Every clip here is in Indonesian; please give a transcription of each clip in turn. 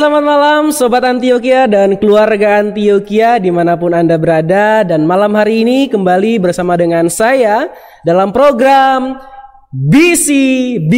Selamat malam Sobat Antioquia dan keluarga Antioquia di mana pun Anda berada. Dan malam hari ini kembali bersama dengan saya dalam program BCBS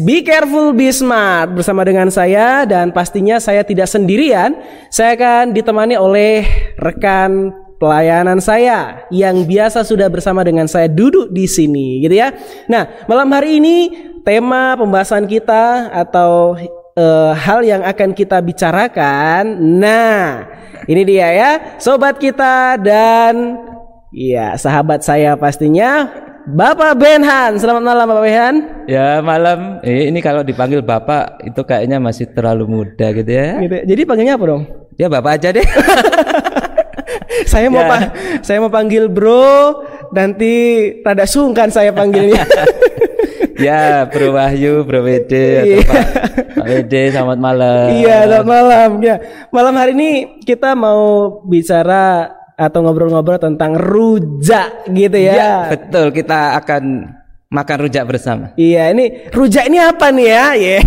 Be Careful Be Smart. Bersama dengan saya dan pastinya saya tidak sendirian. Saya akan ditemani oleh rekan pelayanan saya yang biasa sudah bersama dengan saya duduk di sini gitu ya. Nah, malam hari ini tema pembahasan kita atau uh, hal yang akan kita bicarakan. Nah, ini dia ya, sobat kita dan ya sahabat saya pastinya Bapak Benhan. Selamat malam Bapak Benhan. Ya malam. Eh, ini kalau dipanggil Bapak itu kayaknya masih terlalu muda gitu ya. Gitu. Jadi panggilnya apa dong? Ya Bapak aja deh. saya mau ya. saya mau panggil Bro, nanti rada sungkan saya panggilnya. ya, Bro Wahyu, Bro Wede atau iya. Pak, Pak Wede, selamat malam. Iya, selamat malam. Ya, malam hari ini kita mau bicara atau ngobrol-ngobrol tentang rujak gitu ya. ya betul. Kita akan makan rujak bersama. Iya, ini rujak ini apa nih ya? Yeah.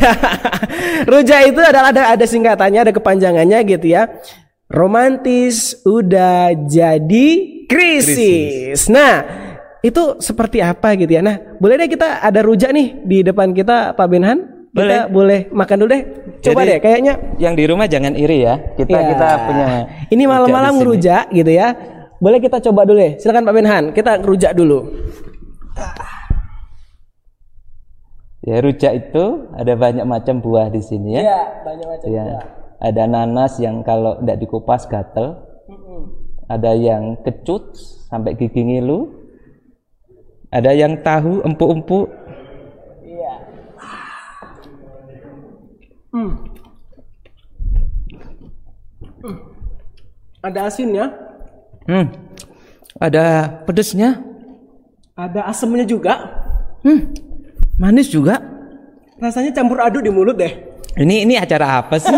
rujak itu adalah ada ada singkatannya, ada kepanjangannya gitu ya. Romantis udah jadi krisis. krisis. Nah, itu seperti apa gitu ya. Nah, boleh deh kita ada rujak nih di depan kita Pak Benhan. Kita boleh, boleh makan dulu deh. Coba Jadi, deh kayaknya yang di rumah jangan iri ya. Kita ya. kita punya Ini malam-malam ngerujak gitu ya. Boleh kita coba dulu deh. Silakan Pak Benhan, kita ngerujak dulu. Ya rujak itu ada banyak macam buah di sini ya. Iya, banyak macam ya. buah. Ada nanas yang kalau tidak dikupas gatel. Ada yang kecut sampai gigi ngilu. Ada yang tahu empuk-empuk. Iya. Hmm. Hmm. Ada asinnya. Hmm. Ada pedesnya. Ada asamnya juga. Hmm. Manis juga. Rasanya campur aduk di mulut deh. Ini ini acara apa sih?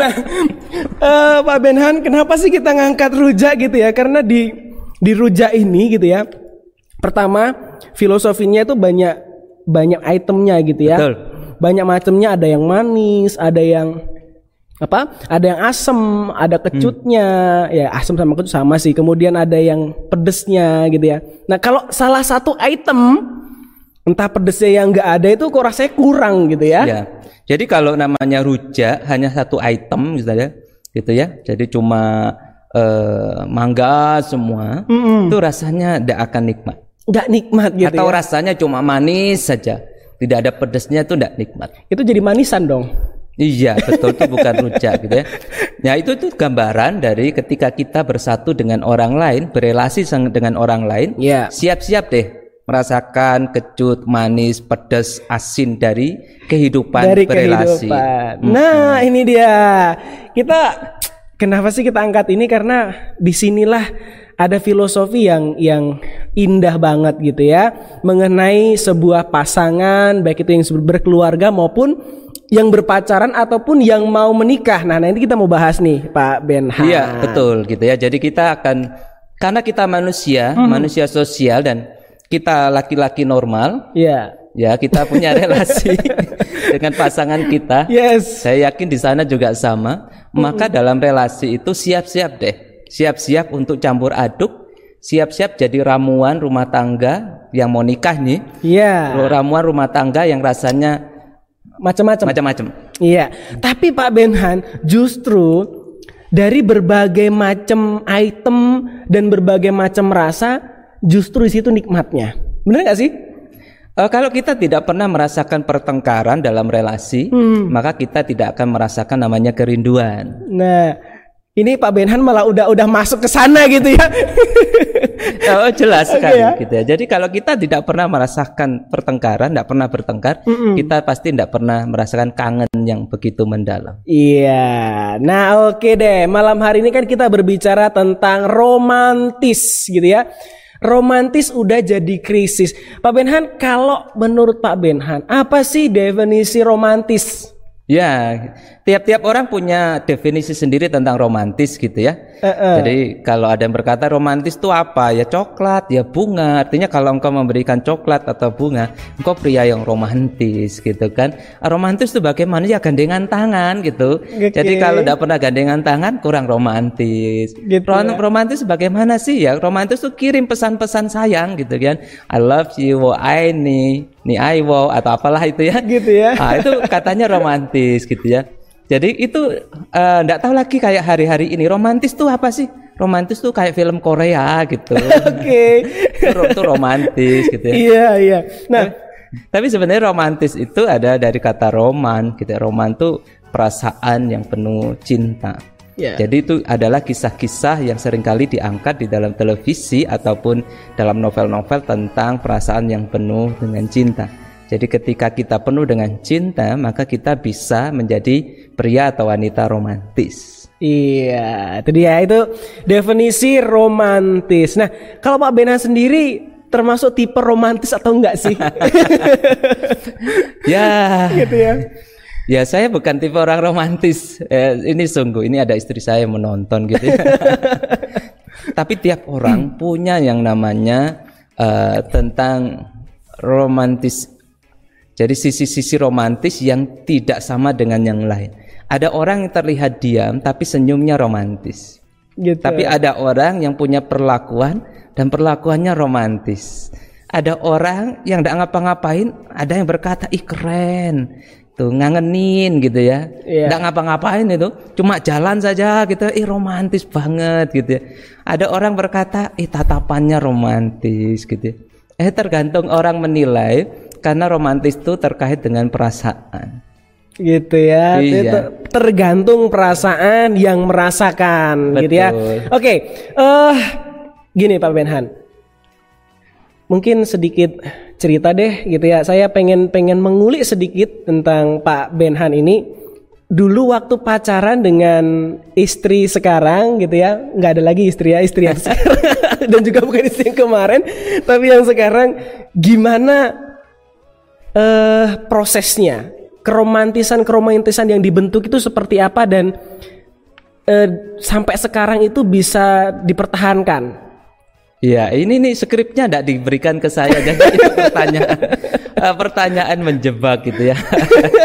nah, uh, Pak Benhan, kenapa sih kita ngangkat rujak gitu ya? Karena di di rujak ini gitu ya. Pertama, filosofinya itu banyak banyak itemnya gitu ya. Betul. Banyak macamnya, ada yang manis, ada yang apa? Ada yang asem, ada kecutnya. Hmm. Ya, asem sama kecut sama sih. Kemudian ada yang pedesnya gitu ya. Nah, kalau salah satu item entah pedesnya yang nggak ada itu kok rasanya kurang gitu ya. ya. Jadi kalau namanya rujak hanya satu item gitu ya. Gitu ya. Jadi cuma uh, mangga semua, mm -hmm. itu rasanya tidak akan nikmat. Tidak nikmat gitu Atau ya? rasanya cuma manis saja, tidak ada pedasnya itu tidak nikmat. Itu jadi manisan dong. Iya betul itu bukan rujak gitu ya. Ya itu itu gambaran dari ketika kita bersatu dengan orang lain, berelasi dengan orang lain. Yeah. Siap-siap deh merasakan kecut, manis, pedas, asin dari kehidupan dari berelasi. Kehidupan. Nah hmm. ini dia kita Kenapa sih kita angkat ini? Karena di sinilah ada filosofi yang yang indah banget gitu ya mengenai sebuah pasangan baik itu yang berkeluarga maupun yang berpacaran ataupun yang mau menikah. Nah, nanti kita mau bahas nih, Pak Ben. Iya, betul gitu ya. Jadi kita akan karena kita manusia, hmm. manusia sosial dan kita laki-laki normal. Iya. Ya, kita punya relasi dengan pasangan kita. Yes. Saya yakin di sana juga sama maka dalam relasi itu siap-siap deh. Siap-siap untuk campur aduk, siap-siap jadi ramuan rumah tangga yang mau nikah nih. Iya. Yeah. Ramuan rumah tangga yang rasanya macam-macam. Macam-macam. Iya. Tapi Pak Benhan justru dari berbagai macam item dan berbagai macam rasa justru di situ nikmatnya. Benar nggak sih? Uh, kalau kita tidak pernah merasakan pertengkaran dalam relasi, hmm. maka kita tidak akan merasakan namanya kerinduan. Nah, ini Pak Benhan malah udah udah masuk ke sana gitu ya. oh, jelas sekali okay, ya? gitu ya. Jadi kalau kita tidak pernah merasakan pertengkaran, tidak pernah bertengkar, mm -mm. kita pasti tidak pernah merasakan kangen yang begitu mendalam. Iya. Nah, oke okay deh. Malam hari ini kan kita berbicara tentang romantis gitu ya romantis udah jadi krisis. Pak Benhan, kalau menurut Pak Benhan, apa sih definisi romantis? Ya, tiap-tiap orang punya definisi sendiri tentang romantis gitu ya. Uh, uh. Jadi kalau ada yang berkata romantis itu apa? Ya coklat, ya bunga. Artinya kalau engkau memberikan coklat atau bunga, engkau pria yang romantis gitu kan. Romantis itu bagaimana? Ya gandengan tangan gitu. Okay. Jadi kalau tidak pernah gandengan tangan kurang romantis. Gitu ya. Romantis bagaimana sih ya? Romantis itu kirim pesan-pesan sayang gitu kan. I love you, I need nih aiwo atau apalah itu ya. Gitu ya. Nah, itu katanya romantis gitu ya. Jadi itu enggak uh, tahu lagi kayak hari-hari ini romantis tuh apa sih? Romantis tuh kayak film Korea gitu. Oke. okay. itu, itu romantis gitu ya. Iya, iya. Nah, tapi sebenarnya romantis itu ada dari kata roman gitu. Ya. Roman tuh perasaan yang penuh cinta. Yeah. Jadi itu adalah kisah-kisah yang sering kali diangkat di dalam televisi ataupun dalam novel-novel tentang perasaan yang penuh dengan cinta. Jadi ketika kita penuh dengan cinta, maka kita bisa menjadi pria atau wanita romantis. Iya, itu dia itu definisi romantis. Nah, kalau Pak Bena sendiri termasuk tipe romantis atau enggak sih? ya, gitu ya. Ya saya bukan tipe orang romantis. Eh, ini sungguh ini ada istri saya yang menonton gitu. Ya. Tapi tiap orang punya yang namanya uh, tentang romantis. Jadi sisi-sisi romantis yang tidak sama dengan yang lain. Ada orang yang terlihat diam tapi senyumnya romantis. Gitu. Tapi ada orang yang punya perlakuan dan perlakuannya romantis. Ada orang yang tidak ngapa-ngapain, ada yang berkata, ih keren, tuh ngangenin gitu ya yeah. nggak ngapa-ngapain itu cuma jalan saja gitu ih romantis banget gitu ya ada orang berkata ih tatapannya romantis gitu ya. eh tergantung orang menilai karena romantis itu terkait dengan perasaan gitu ya iya. tergantung perasaan yang merasakan Betul. gitu ya oke okay. uh, gini Pak Benhan mungkin sedikit cerita deh gitu ya. Saya pengen pengen mengulik sedikit tentang Pak Benhan ini. Dulu waktu pacaran dengan istri sekarang gitu ya, nggak ada lagi istri ya, istri yang sekarang dan juga bukan istri yang kemarin, tapi yang sekarang gimana uh, prosesnya, keromantisan keromantisan yang dibentuk itu seperti apa dan uh, sampai sekarang itu bisa dipertahankan Iya, ini nih skripnya tidak diberikan ke saya jadi pertanyaan uh, pertanyaan menjebak gitu ya.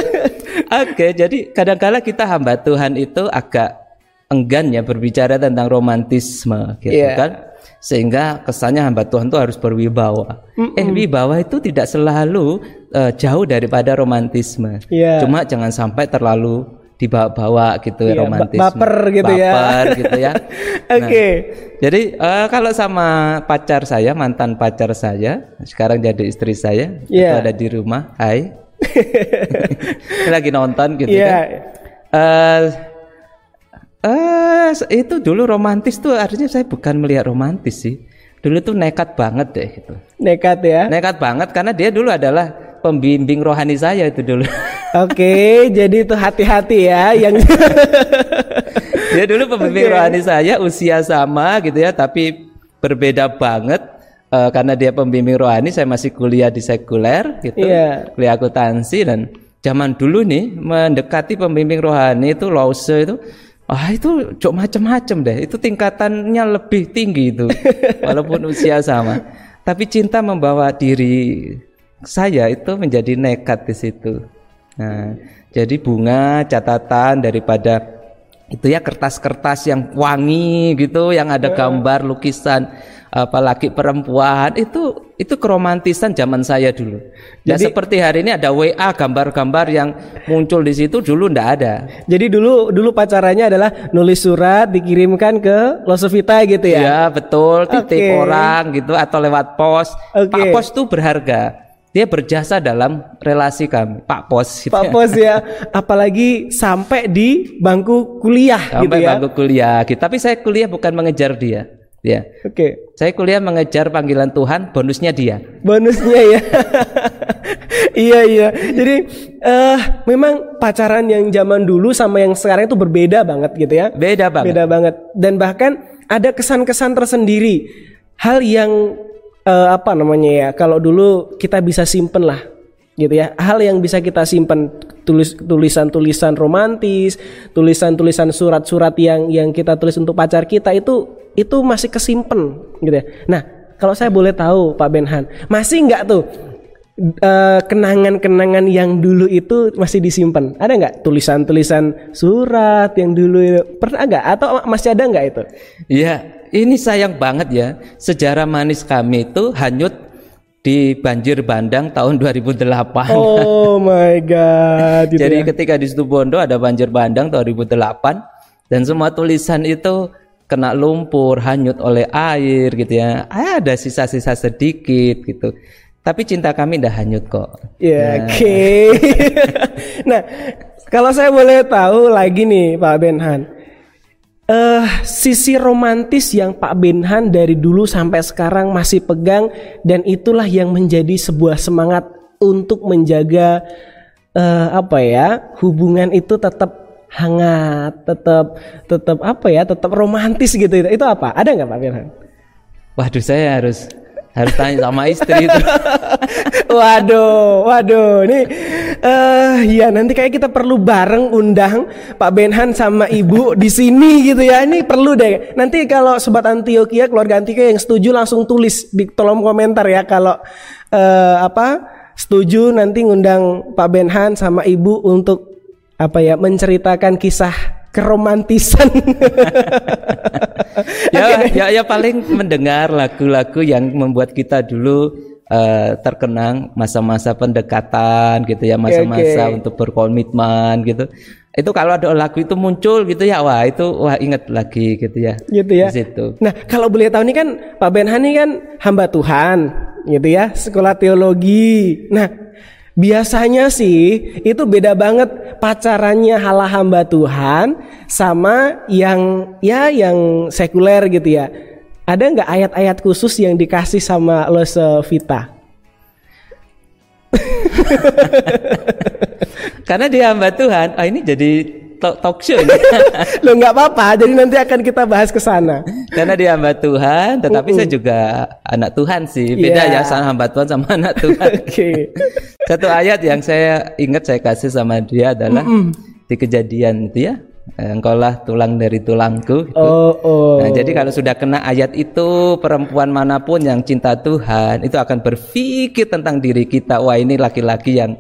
Oke, jadi kadang-kala kita hamba Tuhan itu agak enggan ya berbicara tentang romantisme gitu yeah. kan. Sehingga kesannya hamba Tuhan itu harus berwibawa. Mm -mm. Eh, wibawa itu tidak selalu uh, jauh daripada romantisme. Yeah. Cuma jangan sampai terlalu dibawa-bawa gitu iya, romantis baper gitu baper, ya baper gitu ya oke okay. nah, jadi uh, kalau sama pacar saya mantan pacar saya sekarang jadi istri saya yeah. itu ada di rumah hai lagi nonton gitu yeah. kan uh, uh, itu dulu romantis tuh artinya saya bukan melihat romantis sih dulu tuh nekat banget deh gitu nekat ya nekat banget karena dia dulu adalah pembimbing rohani saya itu dulu. Oke, jadi itu hati-hati ya yang Dia dulu pembimbing okay. rohani saya usia sama gitu ya, tapi berbeda banget uh, karena dia pembimbing rohani, saya masih kuliah di sekuler gitu, yeah. kuliah akuntansi dan zaman dulu nih mendekati pembimbing rohani itu lause itu Ah itu cok macam-macam deh. Itu tingkatannya lebih tinggi itu, walaupun usia sama. Tapi cinta membawa diri saya itu menjadi nekat di situ. Nah, jadi bunga catatan daripada itu ya kertas-kertas yang wangi gitu, yang ada gambar lukisan apalagi perempuan itu itu keromantisan zaman saya dulu. Ya Jadi, seperti hari ini ada WA gambar-gambar yang muncul di situ dulu ndak ada. Jadi dulu dulu pacarannya adalah nulis surat dikirimkan ke Losovita gitu ya. Ya, betul, titip okay. orang gitu atau lewat pos. Okay. Pak pos tuh berharga dia berjasa dalam relasi kami. Pak Pos gitu Pak ya. Pos ya apalagi sampai di bangku kuliah sampai gitu ya. bangku kuliah gitu. tapi saya kuliah bukan mengejar dia ya. Oke. Okay. saya kuliah mengejar panggilan Tuhan bonusnya dia. Bonusnya ya. Iya iya. Jadi uh, memang pacaran yang zaman dulu sama yang sekarang itu berbeda banget gitu ya. Beda banget. Beda banget. Dan bahkan ada kesan-kesan tersendiri. Hal yang uh, apa namanya ya kalau dulu kita bisa simpen lah gitu ya. Hal yang bisa kita simpan tulis tulisan-tulisan romantis tulisan-tulisan surat-surat yang yang kita tulis untuk pacar kita itu itu masih kesimpan gitu ya. Nah kalau saya boleh tahu Pak Benhan masih nggak tuh kenangan kenangan-kenangan yang dulu itu masih disimpan ada nggak tulisan-tulisan surat yang dulu itu? Pernah nggak? Atau masih ada nggak itu? Iya ini sayang banget ya sejarah manis kami itu hanyut di banjir bandang tahun 2008. Oh my god. Gitu Jadi ya? ketika di situ Bondo ada banjir bandang tahun 2008 dan semua tulisan itu kena lumpur, hanyut oleh air gitu ya. Ada sisa-sisa sedikit gitu. Tapi cinta kami udah hanyut kok. Ya, yeah, nah. oke. Okay. nah, kalau saya boleh tahu lagi nih Pak Benhan uh, sisi romantis yang Pak Benhan dari dulu sampai sekarang masih pegang dan itulah yang menjadi sebuah semangat untuk menjaga uh, apa ya hubungan itu tetap hangat, tetap tetap apa ya, tetap romantis gitu. Itu apa? Ada nggak Pak Benhan? Waduh, saya harus harus tanya sama istri itu. waduh, waduh. Ini uh, ya nanti kayak kita perlu bareng undang Pak Benhan sama Ibu di sini gitu ya. Ini perlu deh. Nanti kalau sobat Antioquia, keluarga Antioquia yang setuju langsung tulis di kolom komentar ya kalau uh, apa setuju nanti ngundang Pak Benhan sama Ibu untuk apa ya menceritakan kisah keromantisan. ya, ya, ya paling mendengar lagu-lagu yang membuat kita dulu uh, terkenang masa-masa pendekatan gitu ya, masa-masa okay, okay. untuk berkomitmen gitu. Itu kalau ada lagu itu muncul gitu ya, wah itu wah inget lagi gitu ya. Gitu ya. Situ. Nah, kalau boleh tahu nih kan Pak Benhani kan hamba Tuhan gitu ya, sekolah teologi. Nah, Biasanya sih itu beda banget pacarannya hala hamba Tuhan sama yang ya yang sekuler gitu ya. Ada nggak ayat-ayat khusus yang dikasih sama lo Vita? Karena dia hamba Tuhan, oh ini jadi talk, show ini. Lo nggak apa-apa, jadi nanti akan kita bahas ke sana. Karena dia hamba Tuhan, tetapi uh -uh. saya juga anak Tuhan sih. Beda yeah. ya sama hamba Tuhan sama anak Tuhan. Oke. okay. Satu ayat yang saya ingat saya kasih sama dia adalah -uh. di kejadian itu ya. Engkaulah tulang dari tulangku. Gitu. Oh, oh. Nah, jadi kalau sudah kena ayat itu, perempuan mana pun yang cinta Tuhan itu akan berpikir tentang diri kita. Wah ini laki-laki yang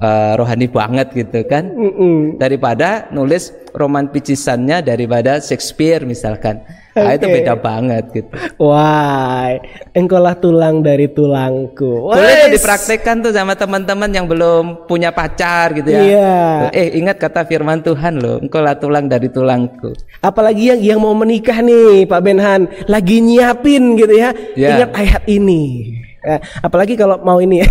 uh, rohani banget gitu kan. Mm -mm. daripada nulis romantisannya daripada Shakespeare misalkan. Okay. nah, itu beda banget gitu. Wah engkaulah tulang dari tulangku. Boleh tuh dipraktekkan tuh sama teman-teman yang belum punya pacar gitu ya. Yeah. eh ingat kata firman Tuhan loh engkaulah tulang dari tulangku. Apalagi yang yang mau menikah nih Pak Benhan lagi nyiapin gitu ya. Yeah. ingat ayat ini Eh, apalagi kalau mau ini ya.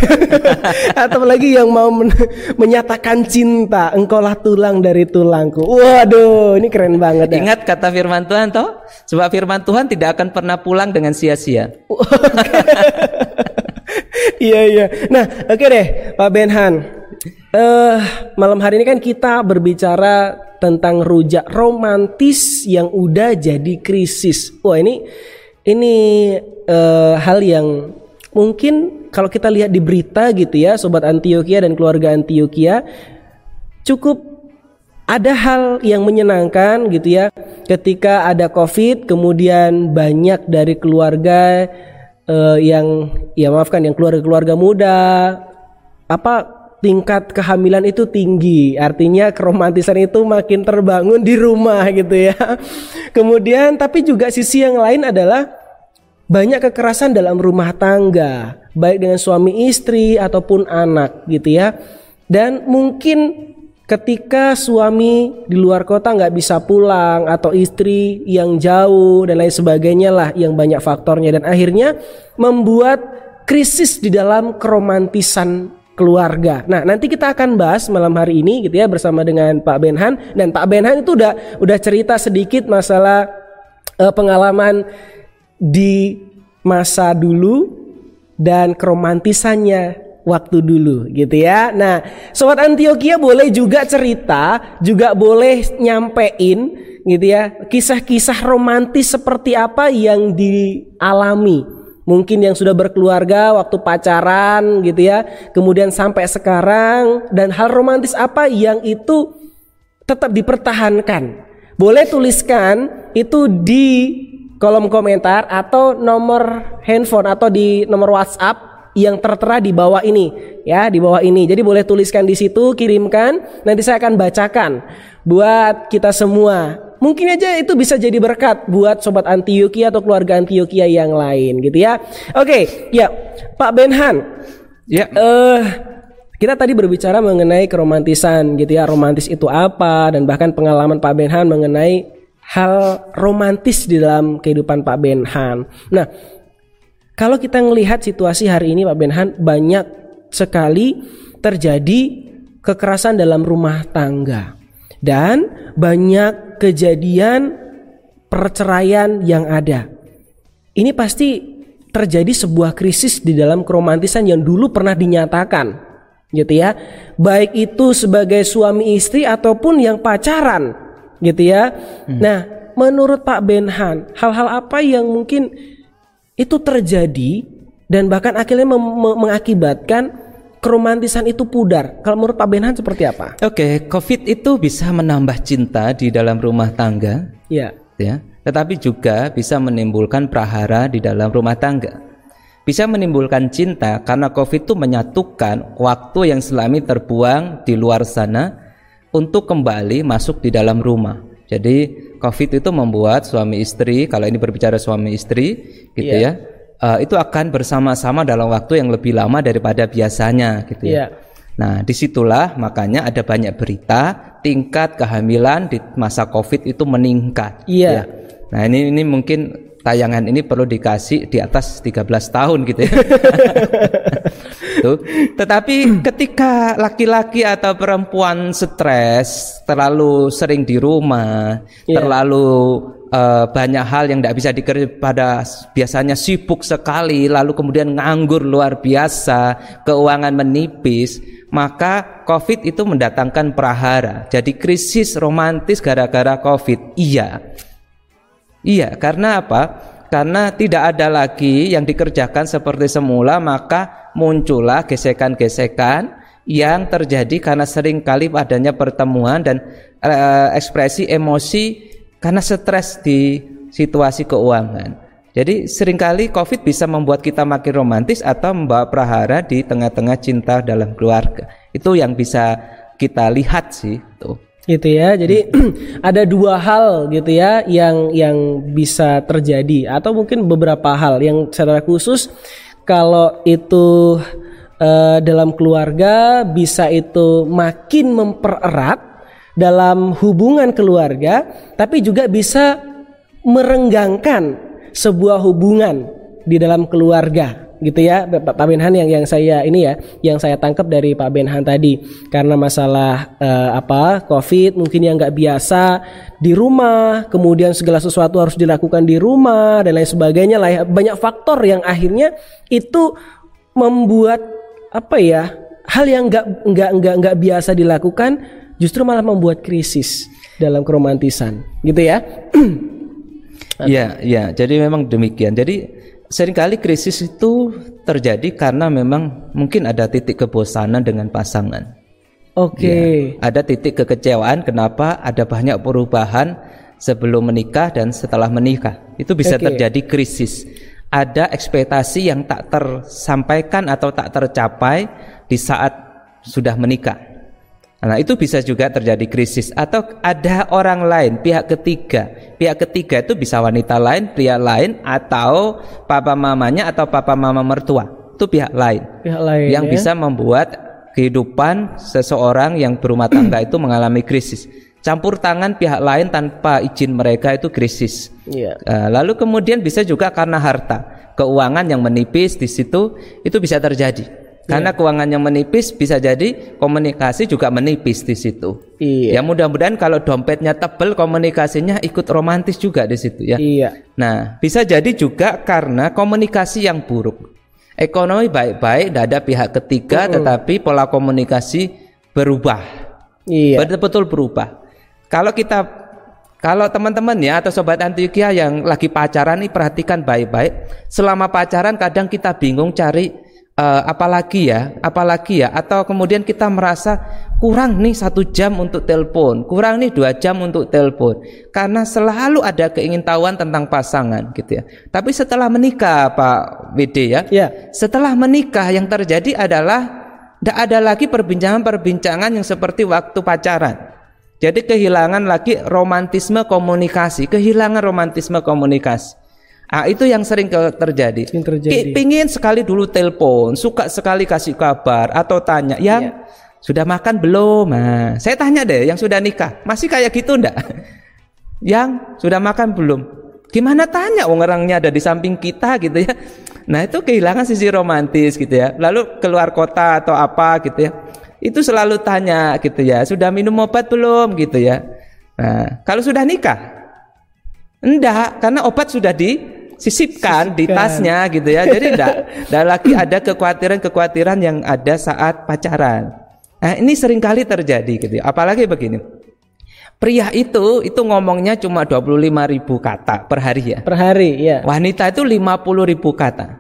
Atau apalagi yang mau men menyatakan cinta, engkaulah tulang dari tulangku. Waduh, ini keren banget ya. Ingat kata firman Tuhan toh? Sebab firman Tuhan tidak akan pernah pulang dengan sia-sia. iya iya. Nah, oke okay deh, Pak Benhan. Uh, malam hari ini kan kita berbicara tentang rujak romantis yang udah jadi krisis. Wah, ini ini uh, hal yang mungkin kalau kita lihat di berita gitu ya sobat Antioquia dan keluarga Antioquia cukup ada hal yang menyenangkan gitu ya. Ketika ada covid kemudian banyak dari keluarga uh, yang ya maafkan yang keluarga-keluarga muda apa tingkat kehamilan itu tinggi. Artinya keromantisan itu makin terbangun di rumah gitu ya. Kemudian tapi juga sisi yang lain adalah banyak kekerasan dalam rumah tangga, baik dengan suami istri ataupun anak gitu ya. Dan mungkin ketika suami di luar kota nggak bisa pulang atau istri yang jauh dan lain sebagainya lah yang banyak faktornya dan akhirnya membuat krisis di dalam keromantisan keluarga. Nah, nanti kita akan bahas malam hari ini gitu ya bersama dengan Pak Benhan dan Pak Benhan itu udah udah cerita sedikit masalah uh, pengalaman di masa dulu dan keromantisannya waktu dulu gitu ya. Nah, sobat Antioquia boleh juga cerita, juga boleh nyampein gitu ya, kisah-kisah romantis seperti apa yang dialami mungkin yang sudah berkeluarga waktu pacaran gitu ya, kemudian sampai sekarang dan hal romantis apa yang itu tetap dipertahankan. Boleh tuliskan itu di kolom komentar atau nomor handphone atau di nomor WhatsApp yang tertera di bawah ini ya di bawah ini. Jadi boleh tuliskan di situ kirimkan nanti saya akan bacakan buat kita semua. Mungkin aja itu bisa jadi berkat buat sobat Antioquia atau keluarga Antioquia yang lain gitu ya. Oke ya Pak Benhan. Ya. Uh, kita tadi berbicara mengenai keromantisan gitu ya. Romantis itu apa? Dan bahkan pengalaman Pak Benhan mengenai hal romantis di dalam kehidupan Pak Benhan. Nah, kalau kita melihat situasi hari ini Pak Benhan banyak sekali terjadi kekerasan dalam rumah tangga dan banyak kejadian perceraian yang ada. Ini pasti terjadi sebuah krisis di dalam keromantisan yang dulu pernah dinyatakan gitu ya. Baik itu sebagai suami istri ataupun yang pacaran gitu ya. Hmm. Nah, menurut Pak Benhan, hal-hal apa yang mungkin itu terjadi dan bahkan akhirnya mengakibatkan keromantisan itu pudar. Kalau menurut Pak Benhan seperti apa? Oke, okay, COVID itu bisa menambah cinta di dalam rumah tangga. Ya. Ya. Tetapi juga bisa menimbulkan prahara di dalam rumah tangga. Bisa menimbulkan cinta karena COVID itu menyatukan waktu yang selama terbuang di luar sana untuk kembali masuk di dalam rumah. Jadi COVID itu membuat suami istri, kalau ini berbicara suami istri, gitu yeah. ya, uh, itu akan bersama-sama dalam waktu yang lebih lama daripada biasanya, gitu ya. Yeah. Nah, di situlah makanya ada banyak berita tingkat kehamilan di masa COVID itu meningkat. Iya. Yeah. Ya. Nah, ini ini mungkin tayangan ini perlu dikasih di atas 13 tahun gitu ya. Tuh. Tetapi ketika laki-laki atau perempuan stres, terlalu sering di rumah, yeah. terlalu uh, banyak hal yang tidak bisa dikerjakan pada biasanya sibuk sekali, lalu kemudian nganggur luar biasa, keuangan menipis, maka COVID itu mendatangkan prahara. Jadi krisis romantis gara-gara COVID. Iya. Iya, karena apa? Karena tidak ada lagi yang dikerjakan seperti semula, maka muncullah gesekan-gesekan yang terjadi karena sering kali adanya pertemuan dan e, ekspresi emosi karena stres di situasi keuangan. Jadi sering kali COVID bisa membuat kita makin romantis atau membawa prahara di tengah-tengah cinta dalam keluarga. Itu yang bisa kita lihat sih tuh gitu ya. Jadi ada dua hal gitu ya yang yang bisa terjadi atau mungkin beberapa hal yang secara khusus kalau itu uh, dalam keluarga bisa itu makin mempererat dalam hubungan keluarga tapi juga bisa merenggangkan sebuah hubungan di dalam keluarga gitu ya Pak Benhan yang yang saya ini ya yang saya tangkap dari Pak Benhan tadi karena masalah uh, apa COVID mungkin yang nggak biasa di rumah kemudian segala sesuatu harus dilakukan di rumah dan lain sebagainya lah ya. banyak faktor yang akhirnya itu membuat apa ya hal yang nggak nggak nggak nggak biasa dilakukan justru malah membuat krisis dalam keromantisan gitu ya Iya, iya. Jadi memang demikian. Jadi sering kali krisis itu terjadi karena memang mungkin ada titik kebosanan dengan pasangan. Oke. Okay. Ya, ada titik kekecewaan kenapa ada banyak perubahan sebelum menikah dan setelah menikah. Itu bisa okay. terjadi krisis. Ada ekspektasi yang tak tersampaikan atau tak tercapai di saat sudah menikah. Nah, itu bisa juga terjadi krisis atau ada orang lain, pihak ketiga. Pihak ketiga itu bisa wanita lain, pria lain atau papa mamanya atau papa mama mertua. Itu pihak lain. Pihak lain yang ya? bisa membuat kehidupan seseorang yang berumah tangga itu mengalami krisis. Campur tangan pihak lain tanpa izin mereka itu krisis. Yeah. lalu kemudian bisa juga karena harta, keuangan yang menipis di situ itu bisa terjadi. Karena yeah. keuangan yang menipis bisa jadi komunikasi juga menipis di situ. Iya. Ya mudah-mudahan kalau dompetnya tebel komunikasinya ikut romantis juga di situ ya. Iya. Nah, bisa jadi juga karena komunikasi yang buruk. Ekonomi baik-baik, tidak ada pihak ketiga, -uh. tetapi pola komunikasi berubah. Iya. Betul-betul berubah. Kalau kita Kalau teman-teman ya atau sobat Antioquia yang lagi pacaran nih perhatikan baik-baik. Selama pacaran kadang kita bingung cari uh, apalagi ya, apalagi ya, atau kemudian kita merasa kurang nih satu jam untuk telepon, kurang nih dua jam untuk telepon, karena selalu ada keingintahuan tentang pasangan gitu ya. Tapi setelah menikah Pak WD ya, ya. setelah menikah yang terjadi adalah tidak ada lagi perbincangan-perbincangan yang seperti waktu pacaran. Jadi kehilangan lagi romantisme komunikasi, kehilangan romantisme komunikasi. Ah itu yang sering terjadi. Terjadi. Pingin sekali dulu telepon, suka sekali kasih kabar atau tanya, yang ya. sudah makan belum? Nah, saya tanya deh, yang sudah nikah masih kayak gitu ndak? yang sudah makan belum? Gimana tanya? Wong orangnya ada di samping kita gitu ya. Nah itu kehilangan sisi romantis gitu ya. Lalu keluar kota atau apa gitu ya itu selalu tanya gitu ya, sudah minum obat belum gitu ya. Nah, kalau sudah nikah, enggak, karena obat sudah disisipkan di tasnya gitu ya. Jadi enggak, enggak lagi ada kekhawatiran-kekhawatiran yang ada saat pacaran. Nah, ini sering kali terjadi gitu ya. Apalagi begini. Pria itu itu ngomongnya cuma 25 ribu kata per hari ya. Per hari ya. Wanita itu 50 ribu kata.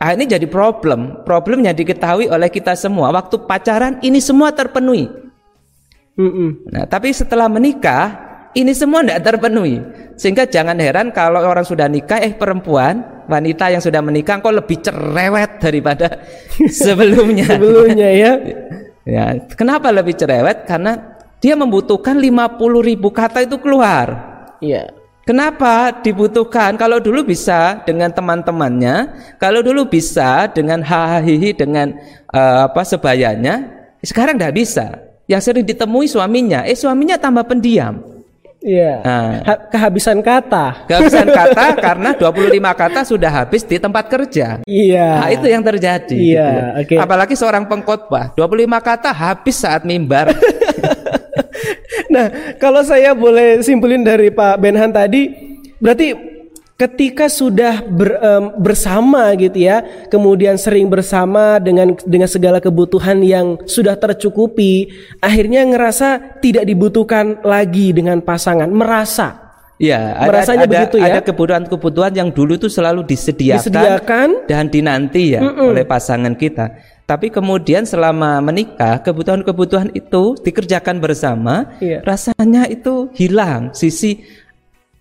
Ah, ini jadi problem. Problemnya diketahui oleh kita semua. Waktu pacaran ini semua terpenuhi. Mm -mm. Nah, tapi setelah menikah ini semua tidak terpenuhi. Sehingga jangan heran kalau orang sudah nikah, eh perempuan, wanita yang sudah menikah kok lebih cerewet daripada sebelumnya. sebelumnya ya. ya. Kenapa lebih cerewet? Karena dia membutuhkan 50 ribu kata itu keluar. Iya. Kenapa dibutuhkan? Kalau dulu bisa dengan teman-temannya, kalau dulu bisa dengan hahihi dengan uh, apa sebayanya, sekarang tidak bisa. Yang sering ditemui suaminya, eh suaminya tambah pendiam. Iya. Nah, kehabisan kata. Kehabisan kata karena 25 kata sudah habis di tempat kerja. Iya. Nah, itu yang terjadi. Iya, gitu. okay. Apalagi seorang pengkhotbah, 25 kata habis saat mimbar. nah, kalau saya boleh simpulin dari Pak Benhan tadi, berarti ketika sudah ber, um, bersama gitu ya, kemudian sering bersama dengan dengan segala kebutuhan yang sudah tercukupi, akhirnya ngerasa tidak dibutuhkan lagi dengan pasangan, merasa Ya, ada, merasanya ada, begitu ya. Ada kebutuhan-kebutuhan yang dulu itu selalu disediakan, disediakan dan dinanti ya mm -mm. oleh pasangan kita. Tapi kemudian selama menikah kebutuhan-kebutuhan itu dikerjakan bersama, iya. rasanya itu hilang sisi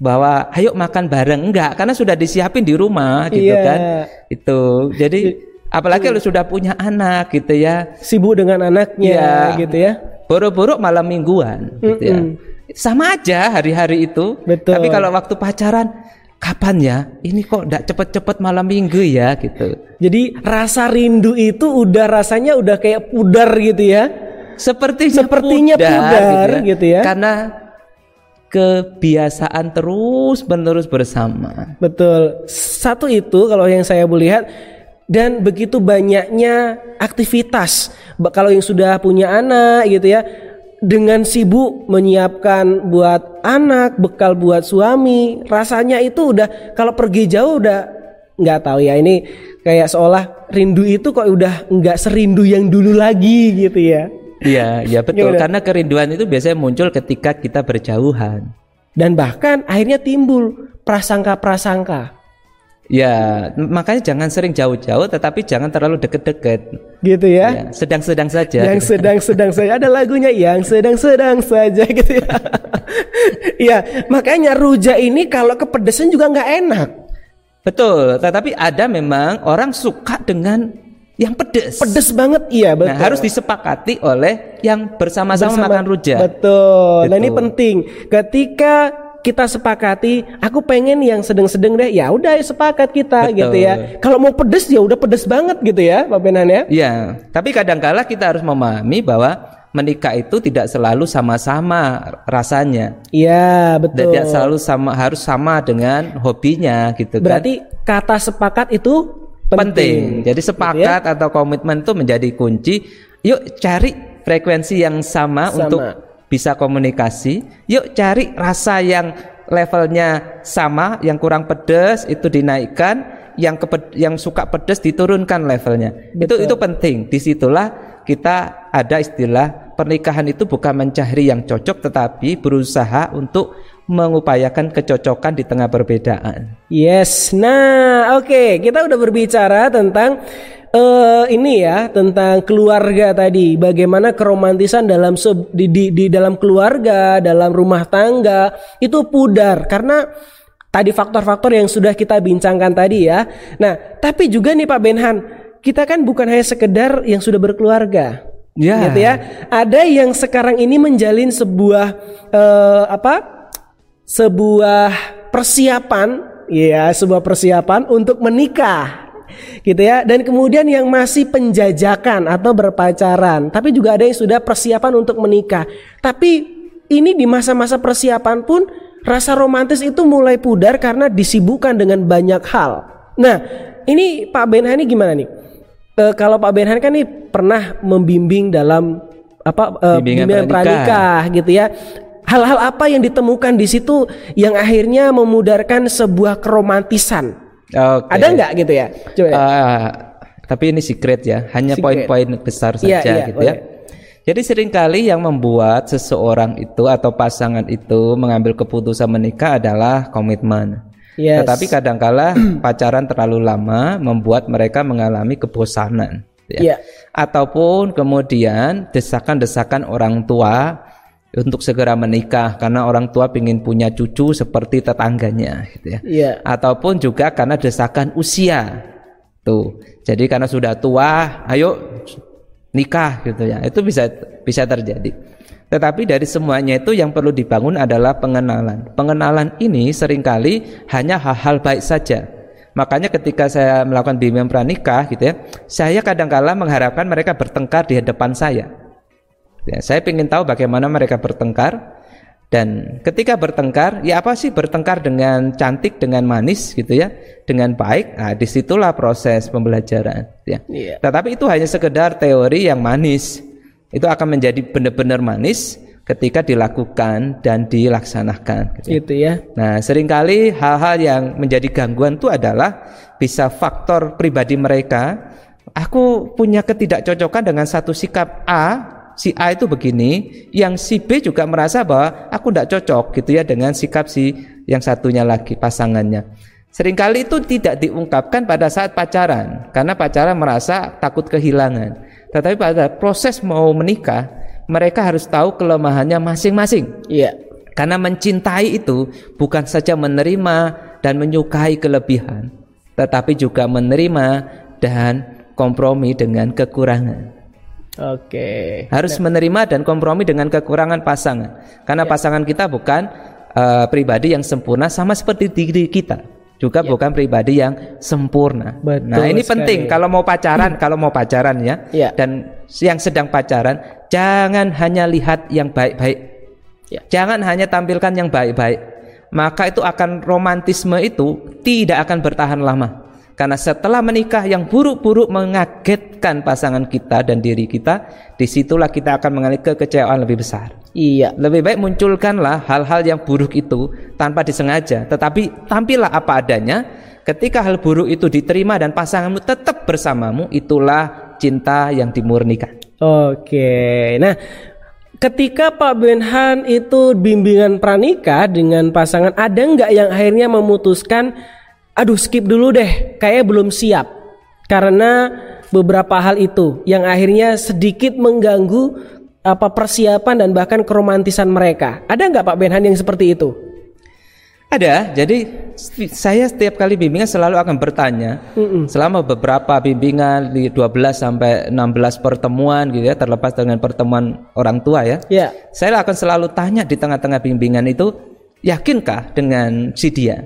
bahwa ayo makan bareng enggak karena sudah disiapin di rumah gitu iya. kan. Itu. Jadi apalagi kalau sudah punya anak gitu ya. Sibuk dengan anaknya ya, gitu ya. Boro-boro malam mingguan gitu mm -mm. ya. Sama aja hari-hari itu. Betul. Tapi kalau waktu pacaran kapan ya? Ini kok tidak cepet-cepet malam minggu ya gitu. Jadi rasa rindu itu udah rasanya udah kayak pudar gitu ya. Seperti sepertinya pudar, pudar gitu, ya. gitu ya. Karena kebiasaan terus menerus bersama. Betul. Satu itu kalau yang saya boleh lihat dan begitu banyaknya aktivitas. Kalau yang sudah punya anak gitu ya, dengan sibuk menyiapkan buat anak, bekal buat suami, rasanya itu udah kalau pergi jauh udah nggak tahu ya ini kayak seolah rindu itu kok udah nggak serindu yang dulu lagi gitu ya. Iya, iya betul. Gimana? Karena kerinduan itu biasanya muncul ketika kita berjauhan. Dan bahkan akhirnya timbul prasangka-prasangka. Ya, makanya jangan sering jauh-jauh tetapi jangan terlalu deket-deket. Gitu ya. ya sedang-sedang saja. Yang sedang-sedang saja ada lagunya yang sedang-sedang saja gitu ya. Iya, makanya rujak ini kalau kepedesan juga nggak enak. Betul, tetapi ada memang orang suka dengan yang pedes. Pedes banget, iya betul. Nah, harus disepakati oleh yang bersama-sama Bersama, makan rujak. Betul. Gitu. Nah, ini penting. Ketika kita sepakati aku pengen yang sedang-sedang deh ya udah sepakat kita Betul. gitu ya kalau mau pedes ya udah pedes banget gitu ya Pak Benan ya Iya tapi kadang-kala kita harus memahami bahwa menikah itu tidak selalu sama-sama rasanya iya betul tidak selalu sama harus sama dengan hobinya gitu berarti kan berarti kata sepakat itu penting, penting. jadi sepakat gitu ya? atau komitmen itu menjadi kunci yuk cari frekuensi yang sama, sama. untuk bisa komunikasi. Yuk cari rasa yang levelnya sama, yang kurang pedas itu dinaikkan, yang keped yang suka pedas diturunkan levelnya. Betul. Itu itu penting. Di situlah kita ada istilah pernikahan itu bukan mencari yang cocok, tetapi berusaha untuk mengupayakan kecocokan di tengah perbedaan. Yes. Nah, oke, okay. kita udah berbicara tentang uh, ini ya tentang keluarga tadi. Bagaimana keromantisan dalam di, di, di dalam keluarga, dalam rumah tangga itu pudar karena tadi faktor-faktor yang sudah kita bincangkan tadi ya. Nah, tapi juga nih Pak Benhan, kita kan bukan hanya sekedar yang sudah berkeluarga. Ya. Gitu ya. Ada yang sekarang ini menjalin sebuah uh, apa? Sebuah persiapan ya sebuah persiapan untuk menikah gitu ya. Dan kemudian yang masih penjajakan atau berpacaran tapi juga ada yang sudah persiapan untuk menikah. Tapi ini di masa-masa persiapan pun rasa romantis itu mulai pudar karena disibukkan dengan banyak hal. Nah ini Pak Benhan ini gimana nih? E, kalau Pak Benhan kan nih pernah membimbing dalam apa e, bimbingan, bimbingan pranikah. pranikah gitu ya Hal-hal apa yang ditemukan di situ yang akhirnya memudarkan sebuah keromantisan? Okay. Ada nggak gitu ya? Coba. Uh, tapi ini secret ya, hanya poin-poin besar saja yeah, gitu ya. Jadi sering kali yang membuat seseorang itu atau pasangan itu mengambil keputusan menikah adalah komitmen. Yes. Tetapi kadangkala pacaran terlalu lama membuat mereka mengalami kebosanan. Ya. Yeah. Ataupun kemudian desakan-desakan orang tua untuk segera menikah karena orang tua ingin punya cucu seperti tetangganya gitu ya. Yeah. Ataupun juga karena desakan usia. Tuh. Jadi karena sudah tua, ayo nikah gitu ya. Itu bisa bisa terjadi. Tetapi dari semuanya itu yang perlu dibangun adalah pengenalan. Pengenalan ini sering kali hanya hal-hal baik saja. Makanya ketika saya melakukan bimbingan pranikah gitu ya, saya kadang-kala mengharapkan mereka bertengkar di hadapan saya Ya, saya ingin tahu bagaimana mereka bertengkar dan ketika bertengkar, ya apa sih bertengkar dengan cantik, dengan manis gitu ya, dengan baik. Nah, di situlah proses pembelajaran. Ya. Yeah. Tetapi itu hanya sekedar teori yang manis. Itu akan menjadi benar-benar manis ketika dilakukan dan dilaksanakan. Gitu. Itu ya. Nah, sering kali hal-hal yang menjadi gangguan itu adalah bisa faktor pribadi mereka. Aku punya ketidakcocokan dengan satu sikap A si A itu begini, yang si B juga merasa bahwa aku tidak cocok gitu ya dengan sikap si yang satunya lagi pasangannya. Seringkali itu tidak diungkapkan pada saat pacaran karena pacaran merasa takut kehilangan. Tetapi pada proses mau menikah, mereka harus tahu kelemahannya masing-masing. Iya. Karena mencintai itu bukan saja menerima dan menyukai kelebihan, tetapi juga menerima dan kompromi dengan kekurangan. Oke. Harus menerima dan kompromi dengan kekurangan pasangan. Karena ya. pasangan kita bukan uh, pribadi yang sempurna sama seperti diri kita. Juga ya. bukan pribadi yang sempurna. Betul nah, ini sekali. penting kalau mau pacaran, kalau mau pacaran ya, ya. Dan yang sedang pacaran jangan hanya lihat yang baik-baik. Ya. Jangan hanya tampilkan yang baik-baik. Maka itu akan romantisme itu tidak akan bertahan lama. Karena setelah menikah yang buruk-buruk mengagetkan pasangan kita dan diri kita, di situlah kita akan mengalami kekecewaan lebih besar. Iya. Lebih baik munculkanlah hal-hal yang buruk itu tanpa disengaja, tetapi tampillah apa adanya. Ketika hal buruk itu diterima dan pasanganmu tetap bersamamu, itulah cinta yang dimurnikan. Oke. Nah, ketika Pak Benhan itu bimbingan pranikah dengan pasangan, ada nggak yang akhirnya memutuskan aduh skip dulu deh, kayaknya belum siap. Karena beberapa hal itu yang akhirnya sedikit mengganggu apa persiapan dan bahkan keromantisan mereka. Ada nggak Pak Benhan yang seperti itu? Ada. Jadi saya setiap kali bimbingan selalu akan bertanya mm -mm. selama beberapa bimbingan di 12 sampai 16 pertemuan gitu ya terlepas dengan pertemuan orang tua ya. Yeah. Saya akan selalu tanya di tengah-tengah bimbingan itu yakinkah dengan si dia?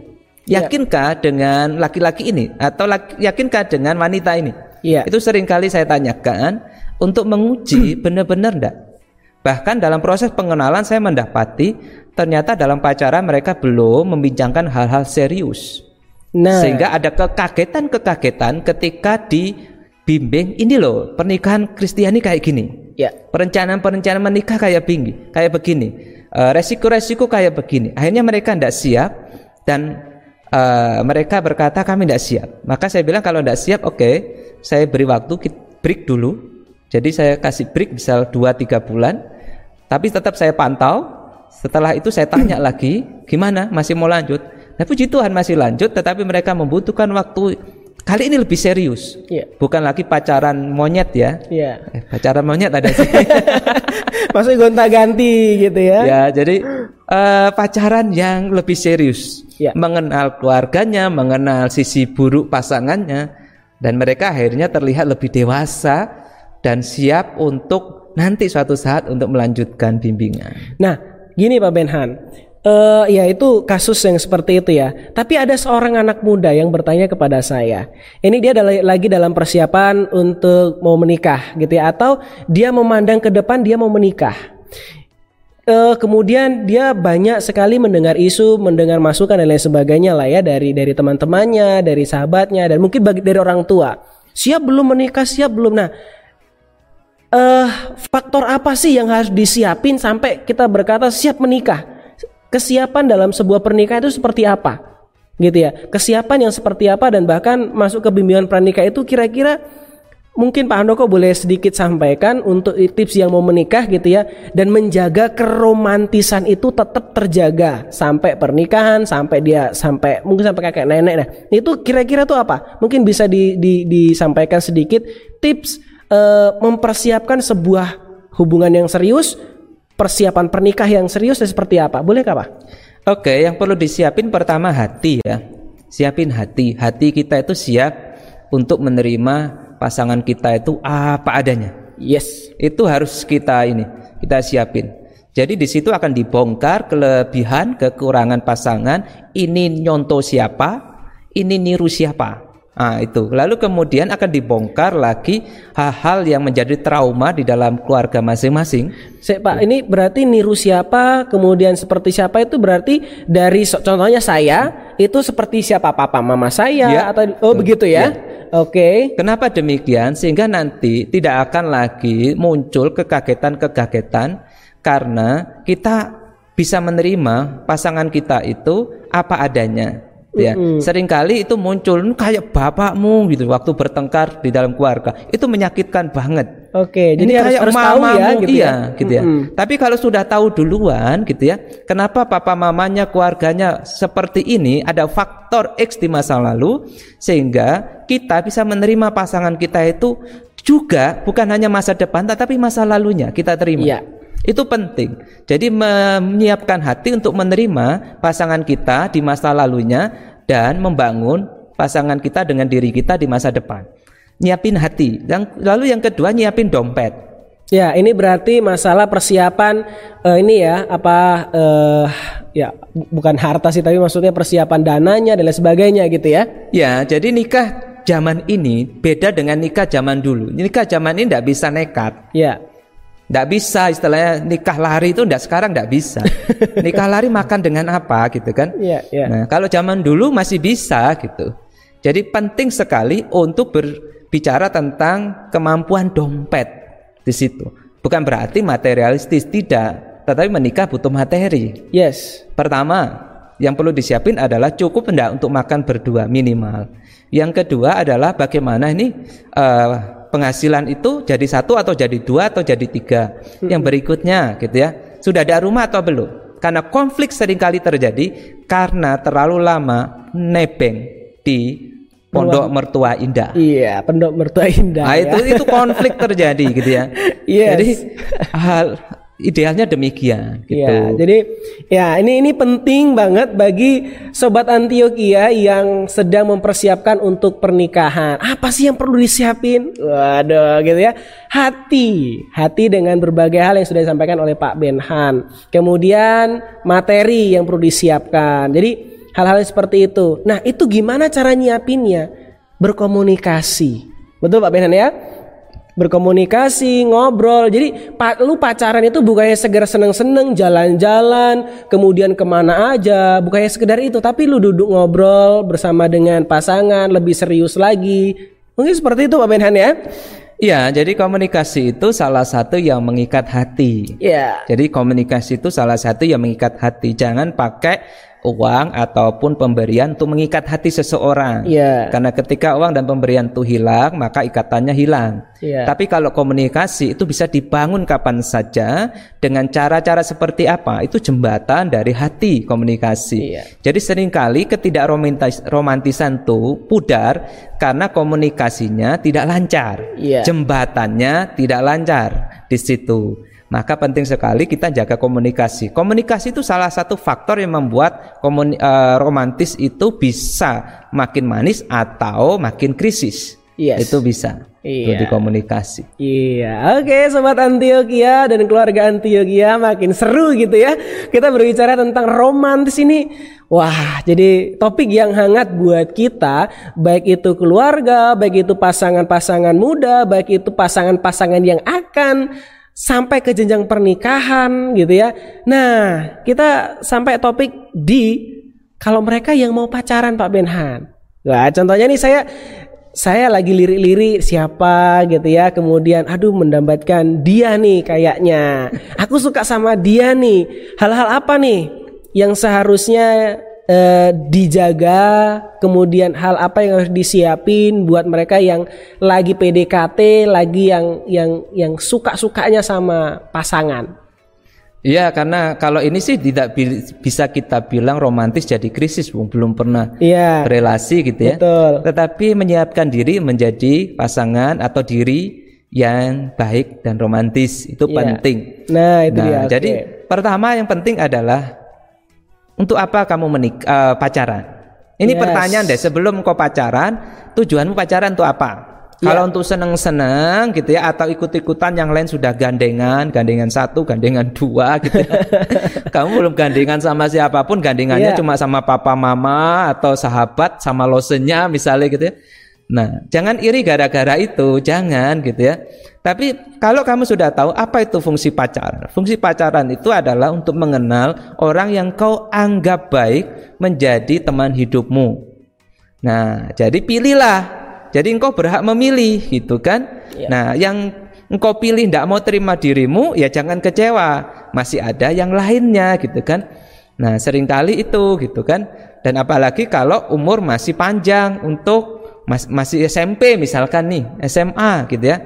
Ya. Yakinkah dengan laki-laki ini atau laki, yakinkah dengan wanita ini? Ya. Itu sering kali saya tanyakan untuk menguji benar-benar enggak. Bahkan dalam proses pengenalan saya mendapati ternyata dalam pacaran mereka belum membincangkan hal-hal serius. Nah. Sehingga ada kekagetan-kekagetan ketika dibimbing ini loh pernikahan Kristiani kayak gini. Ya. Perencanaan-perencanaan menikah kayak begini, kayak begini. Eh, resiko-resiko kayak begini. Akhirnya mereka tidak siap dan uh, mereka berkata kami tidak siap. Maka saya bilang kalau tidak siap, oke, okay, saya beri waktu break dulu. Jadi saya kasih break misal 2-3 bulan, tapi tetap saya pantau Setelah itu saya tanya lagi, gimana? Masih mau lanjut? Nah, puji Tuhan masih lanjut, tetapi mereka membutuhkan waktu kali ini lebih serius. Yeah. Bukan lagi pacaran monyet ya. Yeah. Eh, pacaran monyet ada sih. Maksudnya gonta-ganti gitu ya. Ya, jadi uh, pacaran yang lebih serius. Yeah. Mengenal keluarganya, mengenal sisi buruk pasangannya dan mereka akhirnya terlihat lebih dewasa dan siap untuk nanti suatu saat untuk melanjutkan bimbingan. Nah, gini Pak Benhan, uh, ya itu kasus yang seperti itu ya. Tapi ada seorang anak muda yang bertanya kepada saya. Ini dia lagi dalam persiapan untuk mau menikah gitu ya atau dia memandang ke depan dia mau menikah. Uh, kemudian dia banyak sekali mendengar isu, mendengar masukan dan lain sebagainya lah ya dari dari teman-temannya, dari sahabatnya dan mungkin bagi dari orang tua. Siap belum menikah, siap belum. Nah, uh, faktor apa sih yang harus disiapin sampai kita berkata siap menikah? Kesiapan dalam sebuah pernikahan itu seperti apa? Gitu ya. Kesiapan yang seperti apa dan bahkan masuk ke bimbingan pranikah itu kira-kira mungkin Pak Handoko boleh sedikit sampaikan untuk tips yang mau menikah gitu ya. Dan menjaga keromantisan itu tetap terjaga sampai pernikahan sampai dia sampai mungkin sampai kakek nenek nah itu kira-kira tuh apa? Mungkin bisa di, di, disampaikan sedikit tips uh, mempersiapkan sebuah hubungan yang serius persiapan pernikah yang serius seperti apa? Boleh Pak? Oke, yang perlu disiapin pertama hati ya. Siapin hati. Hati kita itu siap untuk menerima pasangan kita itu apa adanya. Yes. Itu harus kita ini, kita siapin. Jadi di situ akan dibongkar kelebihan, kekurangan pasangan, ini nyontoh siapa, ini niru siapa. Nah, itu. Lalu kemudian akan dibongkar lagi hal-hal yang menjadi trauma di dalam keluarga masing-masing. Saya Pak, ini berarti niru siapa, kemudian seperti siapa itu berarti dari contohnya saya itu seperti siapa papa mama saya ya, atau oh begitu ya. ya. Oke. Okay. Kenapa demikian? Sehingga nanti tidak akan lagi muncul kekagetan-kekagetan karena kita bisa menerima pasangan kita itu apa adanya ya mm-hmm. sering kali itu muncul kayak bapakmu gitu waktu bertengkar di dalam keluarga itu menyakitkan banget oke okay, jadi harus, kayak harus tahu ya gitu iya, ya gitu ya mm-hmm. tapi kalau sudah tahu duluan gitu ya kenapa papa mamanya keluarganya seperti ini ada faktor X di masa lalu sehingga kita bisa menerima pasangan kita itu juga bukan hanya masa depan tetapi masa lalunya kita terima yeah. Itu penting. Jadi menyiapkan hati untuk menerima pasangan kita di masa lalunya dan membangun pasangan kita dengan diri kita di masa depan. Nyiapin hati. Yang lalu yang kedua nyiapin dompet. Ya, ini berarti masalah persiapan uh, ini ya, apa uh, ya bukan harta sih tapi maksudnya persiapan dananya dan lain sebagainya gitu ya. Ya, jadi nikah zaman ini beda dengan nikah zaman dulu. Nikah zaman ini tidak bisa nekat. Ya. Tidak bisa istilahnya nikah lari itu tidak sekarang tidak bisa. nikah lari makan dengan apa gitu kan? Yeah, yeah. Nah kalau zaman dulu masih bisa gitu. Jadi penting sekali untuk berbicara tentang kemampuan dompet di situ. Bukan berarti materialistis tidak, tetapi menikah butuh materi. Yes. Pertama, yang perlu disiapin adalah cukup tidak untuk makan berdua minimal. Yang kedua adalah bagaimana ini uh, penghasilan itu jadi satu atau jadi dua atau jadi tiga. Yang berikutnya gitu ya, sudah ada rumah atau belum? Karena konflik sering kali terjadi karena terlalu lama nebeng di pondok mertua indah. Iya, pondok mertua indah. Nah, ya. itu itu konflik terjadi gitu ya. Yes. Jadi hal idealnya demikian gitu. Ya, jadi ya ini ini penting banget bagi sobat Antioquia yang sedang mempersiapkan untuk pernikahan. Apa sih yang perlu disiapin? Waduh, gitu ya. Hati, hati dengan berbagai hal yang sudah disampaikan oleh Pak Benhan. Kemudian materi yang perlu disiapkan. Jadi hal-hal seperti itu. Nah, itu gimana cara nyiapinnya? Berkomunikasi. Betul Pak Benhan ya? Berkomunikasi, ngobrol. Jadi lu pacaran itu bukannya segar seneng-seneng jalan-jalan, kemudian ke mana aja, bukannya sekedar itu, tapi lu duduk ngobrol bersama dengan pasangan lebih serius lagi. Mungkin seperti itu Pak Benhan ya. Iya, jadi komunikasi itu salah satu yang mengikat hati. Iya. Jadi komunikasi itu salah satu yang mengikat hati. Jangan pakai uang ataupun pemberian untuk mengikat hati seseorang. Yeah. Karena ketika uang dan pemberian itu hilang, maka ikatannya hilang. Yeah. Tapi kalau komunikasi itu bisa dibangun kapan saja dengan cara-cara seperti apa? Itu jembatan dari hati komunikasi. Yeah. Jadi sering kali ketidakromantisan itu pudar karena komunikasinya tidak lancar. Yeah. Jembatannya tidak lancar di situ. Maka penting sekali kita jaga komunikasi. Komunikasi itu salah satu faktor yang membuat komuni, uh, romantis itu bisa makin manis atau makin krisis. Yes. Itu bisa. Iya. Di komunikasi. Iya. Oke, sobat Antioquia dan keluarga Antioquia makin seru gitu ya. Kita berbicara tentang romantis ini. Wah, jadi topik yang hangat buat kita, baik itu keluarga, baik itu pasangan-pasangan muda, baik itu pasangan-pasangan yang akan sampai ke jenjang pernikahan gitu ya. Nah, kita sampai topik di kalau mereka yang mau pacaran Pak Benhan. Nah, contohnya nih saya saya lagi lirik-lirik siapa gitu ya. Kemudian aduh mendambatkan dia nih kayaknya. Aku suka sama dia nih. Hal-hal apa nih yang seharusnya eh, dijaga, kemudian hal apa yang harus disiapin buat mereka yang lagi PDKT, lagi yang yang yang suka-sukanya sama pasangan. Iya, karena kalau ini sih tidak bisa kita bilang romantis jadi krisis, belum pernah ya, berelasi gitu ya. Betul. Tetapi menyiapkan diri menjadi pasangan atau diri yang baik dan romantis itu ya. penting. Nah, itu nah, dia. Jadi pertama yang penting adalah untuk apa kamu menik uh, pacaran? Ini yes. pertanyaan deh sebelum kau pacaran, tujuanmu pacaran untuk apa? Yeah. Kalau untuk seneng-seneng gitu ya atau ikut-ikutan yang lain sudah gandengan, gandengan satu, gandengan dua gitu. Ya. Kamu belum gandengan sama siapa pun, gandengannya yeah. cuma sama papa mama atau sahabat sama losennya misalnya gitu ya. Nah, jangan iri gara-gara itu, jangan gitu ya. Tapi kalau kamu sudah tahu apa itu fungsi pacaran, fungsi pacaran itu adalah untuk mengenal orang yang kau anggap baik menjadi teman hidupmu. Nah, jadi pilihlah. Jadi engkau berhak memilih, gitu kan? Ya. Nah, yang engkau pilih tidak mau terima dirimu, ya jangan kecewa. Masih ada yang lainnya, gitu kan? Nah, sering kali itu, gitu kan? Dan apalagi kalau umur masih panjang untuk Mas, masih SMP misalkan nih, SMA gitu ya.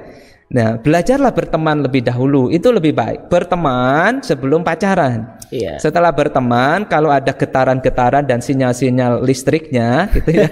Nah, belajarlah berteman lebih dahulu. Itu lebih baik. Berteman sebelum pacaran. Iya. Setelah berteman, kalau ada getaran-getaran dan sinyal-sinyal listriknya gitu ya.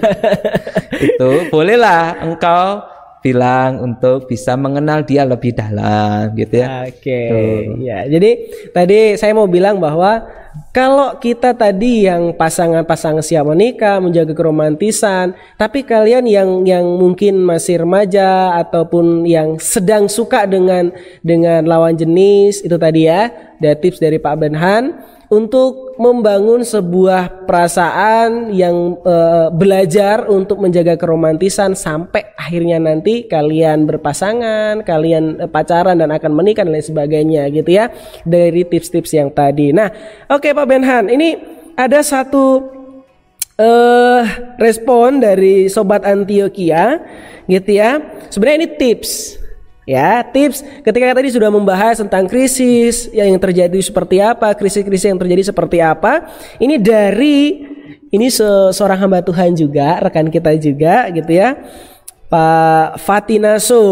itu bolehlah engkau bilang untuk bisa mengenal dia lebih dalam gitu ya. Oke. Okay. Ya, jadi tadi saya mau bilang bahwa kalau kita tadi yang pasangan-pasangan siap menikah, menjaga keromantisan, tapi kalian yang yang mungkin masih remaja ataupun yang sedang suka dengan dengan lawan jenis itu tadi ya, ada tips dari Pak Benhan untuk membangun sebuah perasaan yang uh, belajar untuk menjaga keromantisan sampai akhirnya nanti kalian berpasangan, kalian uh, pacaran dan akan menikah dan lain sebagainya gitu ya dari tips-tips yang tadi. Nah, oke okay, Pak Benhan, ini ada satu uh, respon dari sobat Antioquia gitu ya. Sebenarnya ini tips Ya, tips ketika tadi sudah membahas tentang krisis yang terjadi seperti apa, krisis-krisis yang terjadi seperti apa. Ini dari ini se seorang hamba Tuhan juga, rekan kita juga gitu ya. Pak Fatinaso.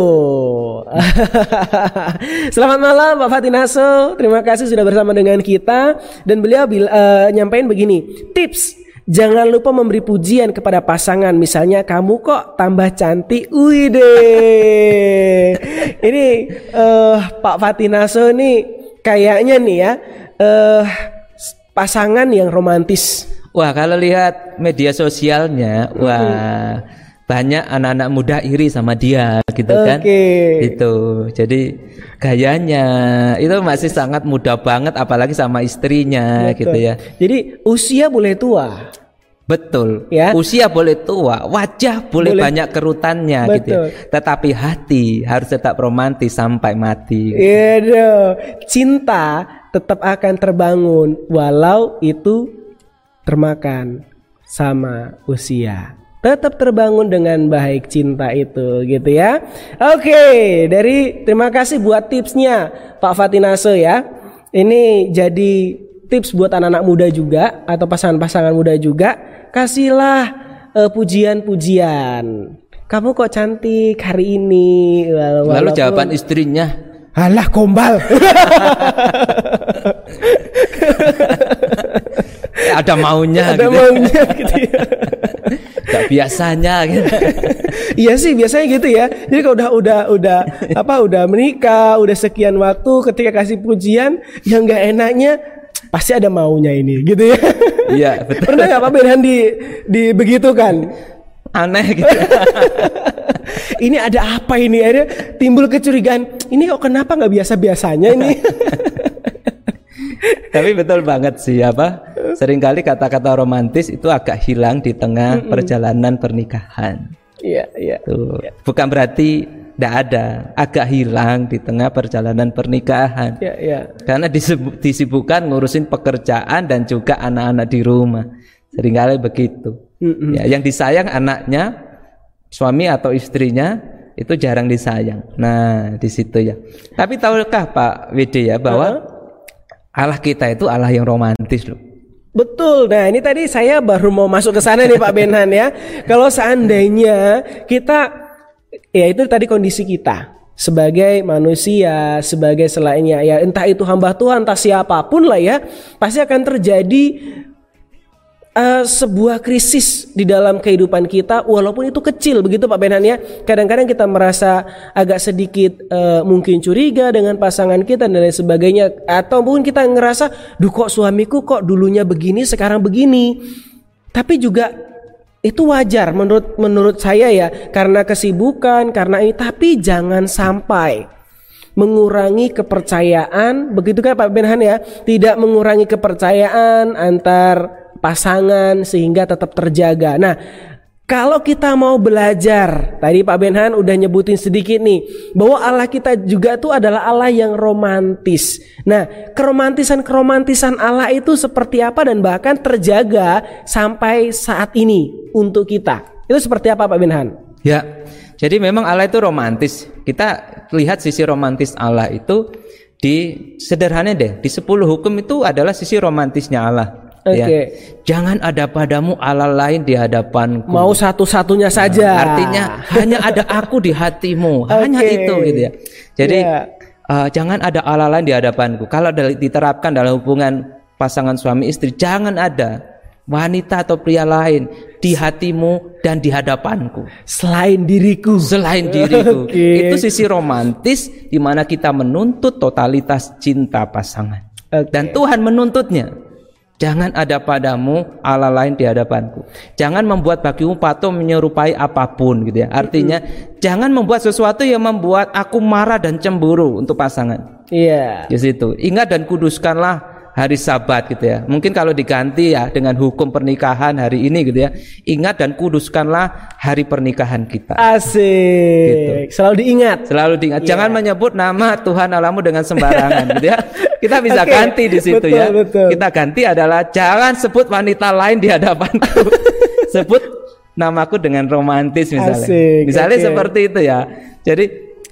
Selamat malam Pak Fatinaso. Terima kasih sudah bersama dengan kita dan beliau uh, nyampein begini. Tips Jangan lupa memberi pujian kepada pasangan. Misalnya kamu kok tambah cantik. Wih deh. ini uh, Pak Fatinaso nih kayaknya nih ya uh, pasangan yang romantis. Wah kalau lihat media sosialnya, wah banyak anak-anak muda iri sama dia gitu okay. kan. Itu. Jadi gayanya itu masih sangat muda banget apalagi sama istrinya Betul. gitu ya. Jadi usia boleh tua. Betul. Ya. Usia boleh tua, wajah boleh, boleh. banyak kerutannya Betul. gitu. Ya. Tetapi hati harus tetap romantis sampai mati. Gitu. Iya Cinta tetap akan terbangun walau itu termakan sama usia. Tetap terbangun dengan baik cinta itu gitu ya. Oke, dari terima kasih buat tipsnya Pak Fatinaso ya. Ini jadi tips buat anak-anak muda juga atau pasangan-pasangan muda juga, kasihlah uh, pujian-pujian. Kamu kok cantik hari ini. Walaupun... Lalu jawaban istrinya, "Alah gombal." ada maunya ada gitu. maunya gitu ya. Gak biasanya gitu. iya sih biasanya gitu ya. Jadi kalau udah udah udah apa udah menikah, udah sekian waktu ketika kasih pujian yang nggak enaknya pasti ada maunya ini gitu ya. Iya, betul. Pernah nggak Pak Berhan di di begitu kan? Aneh gitu. ini ada apa ini? Akhirnya timbul kecurigaan. Ini kok kenapa nggak biasa biasanya ini? Tapi betul banget sih apa? Seringkali kata-kata romantis itu agak hilang di tengah mm -mm. perjalanan pernikahan. Iya, iya. Tuh. Ya. Bukan berarti tidak ada, agak hilang di tengah perjalanan pernikahan. Iya, iya. Karena disibuk, disibukkan ngurusin pekerjaan dan juga anak-anak di rumah. Seringkali begitu. Mm -mm. Ya, yang disayang anaknya, suami atau istrinya itu jarang disayang. Nah, di situ ya. Tapi tahukah Pak Widi ya bahwa uh -huh Allah kita itu Allah yang romantis loh. Betul. Nah, ini tadi saya baru mau masuk ke sana nih Pak Benhan ya. Kalau seandainya kita ya itu tadi kondisi kita sebagai manusia, sebagai selainnya ya entah itu hamba Tuhan, entah siapa pun lah ya, pasti akan terjadi uh, sebuah krisis di dalam kehidupan kita walaupun itu kecil begitu Pak Benhan ya. Kadang-kadang kita merasa agak sedikit uh, mungkin curiga dengan pasangan kita dan lain sebagainya. Atau mungkin kita ngerasa duh kok suamiku kok dulunya begini sekarang begini? Tapi juga itu wajar menurut menurut saya ya. Karena kesibukan karena ini. Tapi jangan sampai mengurangi kepercayaan. Begitu kan Pak Benhan ya? Tidak mengurangi kepercayaan antar pasangan sehingga tetap terjaga. Nah, kalau kita mau belajar, tadi Pak Benhan udah nyebutin sedikit nih, bahwa Allah kita juga tuh adalah Allah yang romantis. Nah, keromantisan-keromantisan Allah itu seperti apa dan bahkan terjaga sampai saat ini untuk kita. Itu seperti apa Pak Benhan? Ya, jadi memang Allah itu romantis. Kita lihat sisi romantis Allah itu di sederhana deh, di 10 hukum itu adalah sisi romantisnya Allah. Oke. Okay. Ya. Jangan ada padamu Allah lain di hadapanku. Mau satu-satunya saja. Nah, artinya hanya ada aku di hatimu. Okay. Hanya itu gitu ya. Jadi yeah. Ya. uh, jangan ada Allah lain di hadapanku. Kalau diterapkan dalam hubungan pasangan suami istri, jangan ada wanita atau pria lain di hatimu dan di hadapanku. Selain diriku. Selain diriku. Okay. Itu sisi romantis di mana kita menuntut totalitas cinta pasangan. Okay. Dan Tuhan menuntutnya. Jangan ada padamu Allah lain di hadapanku. Jangan membuat bagimu patung menyerupai apa pun gitu ya. Artinya hmm. jangan membuat sesuatu yang membuat aku marah dan cemburu untuk pasangan. Iya. Yeah. Di situ. Ingat dan kuduskanlah hari Sabat gitu ya. Mungkin kalau diganti ya dengan hukum pernikahan hari ini gitu ya. Ingat dan kuduskanlah hari pernikahan kita. Asik. Gitu. Selalu diingat. Selalu diingat. Yeah. Jangan menyebut nama Tuhan Alamu dengan sembarangan gitu ya. Kita bisa okay. ganti di situ betul, ya. Betul. Kita ganti adalah jangan sebut wanita lain di hadapanku. sebut namaku dengan romantis misalnya. Asik. Misalnya okay. seperti itu ya. Jadi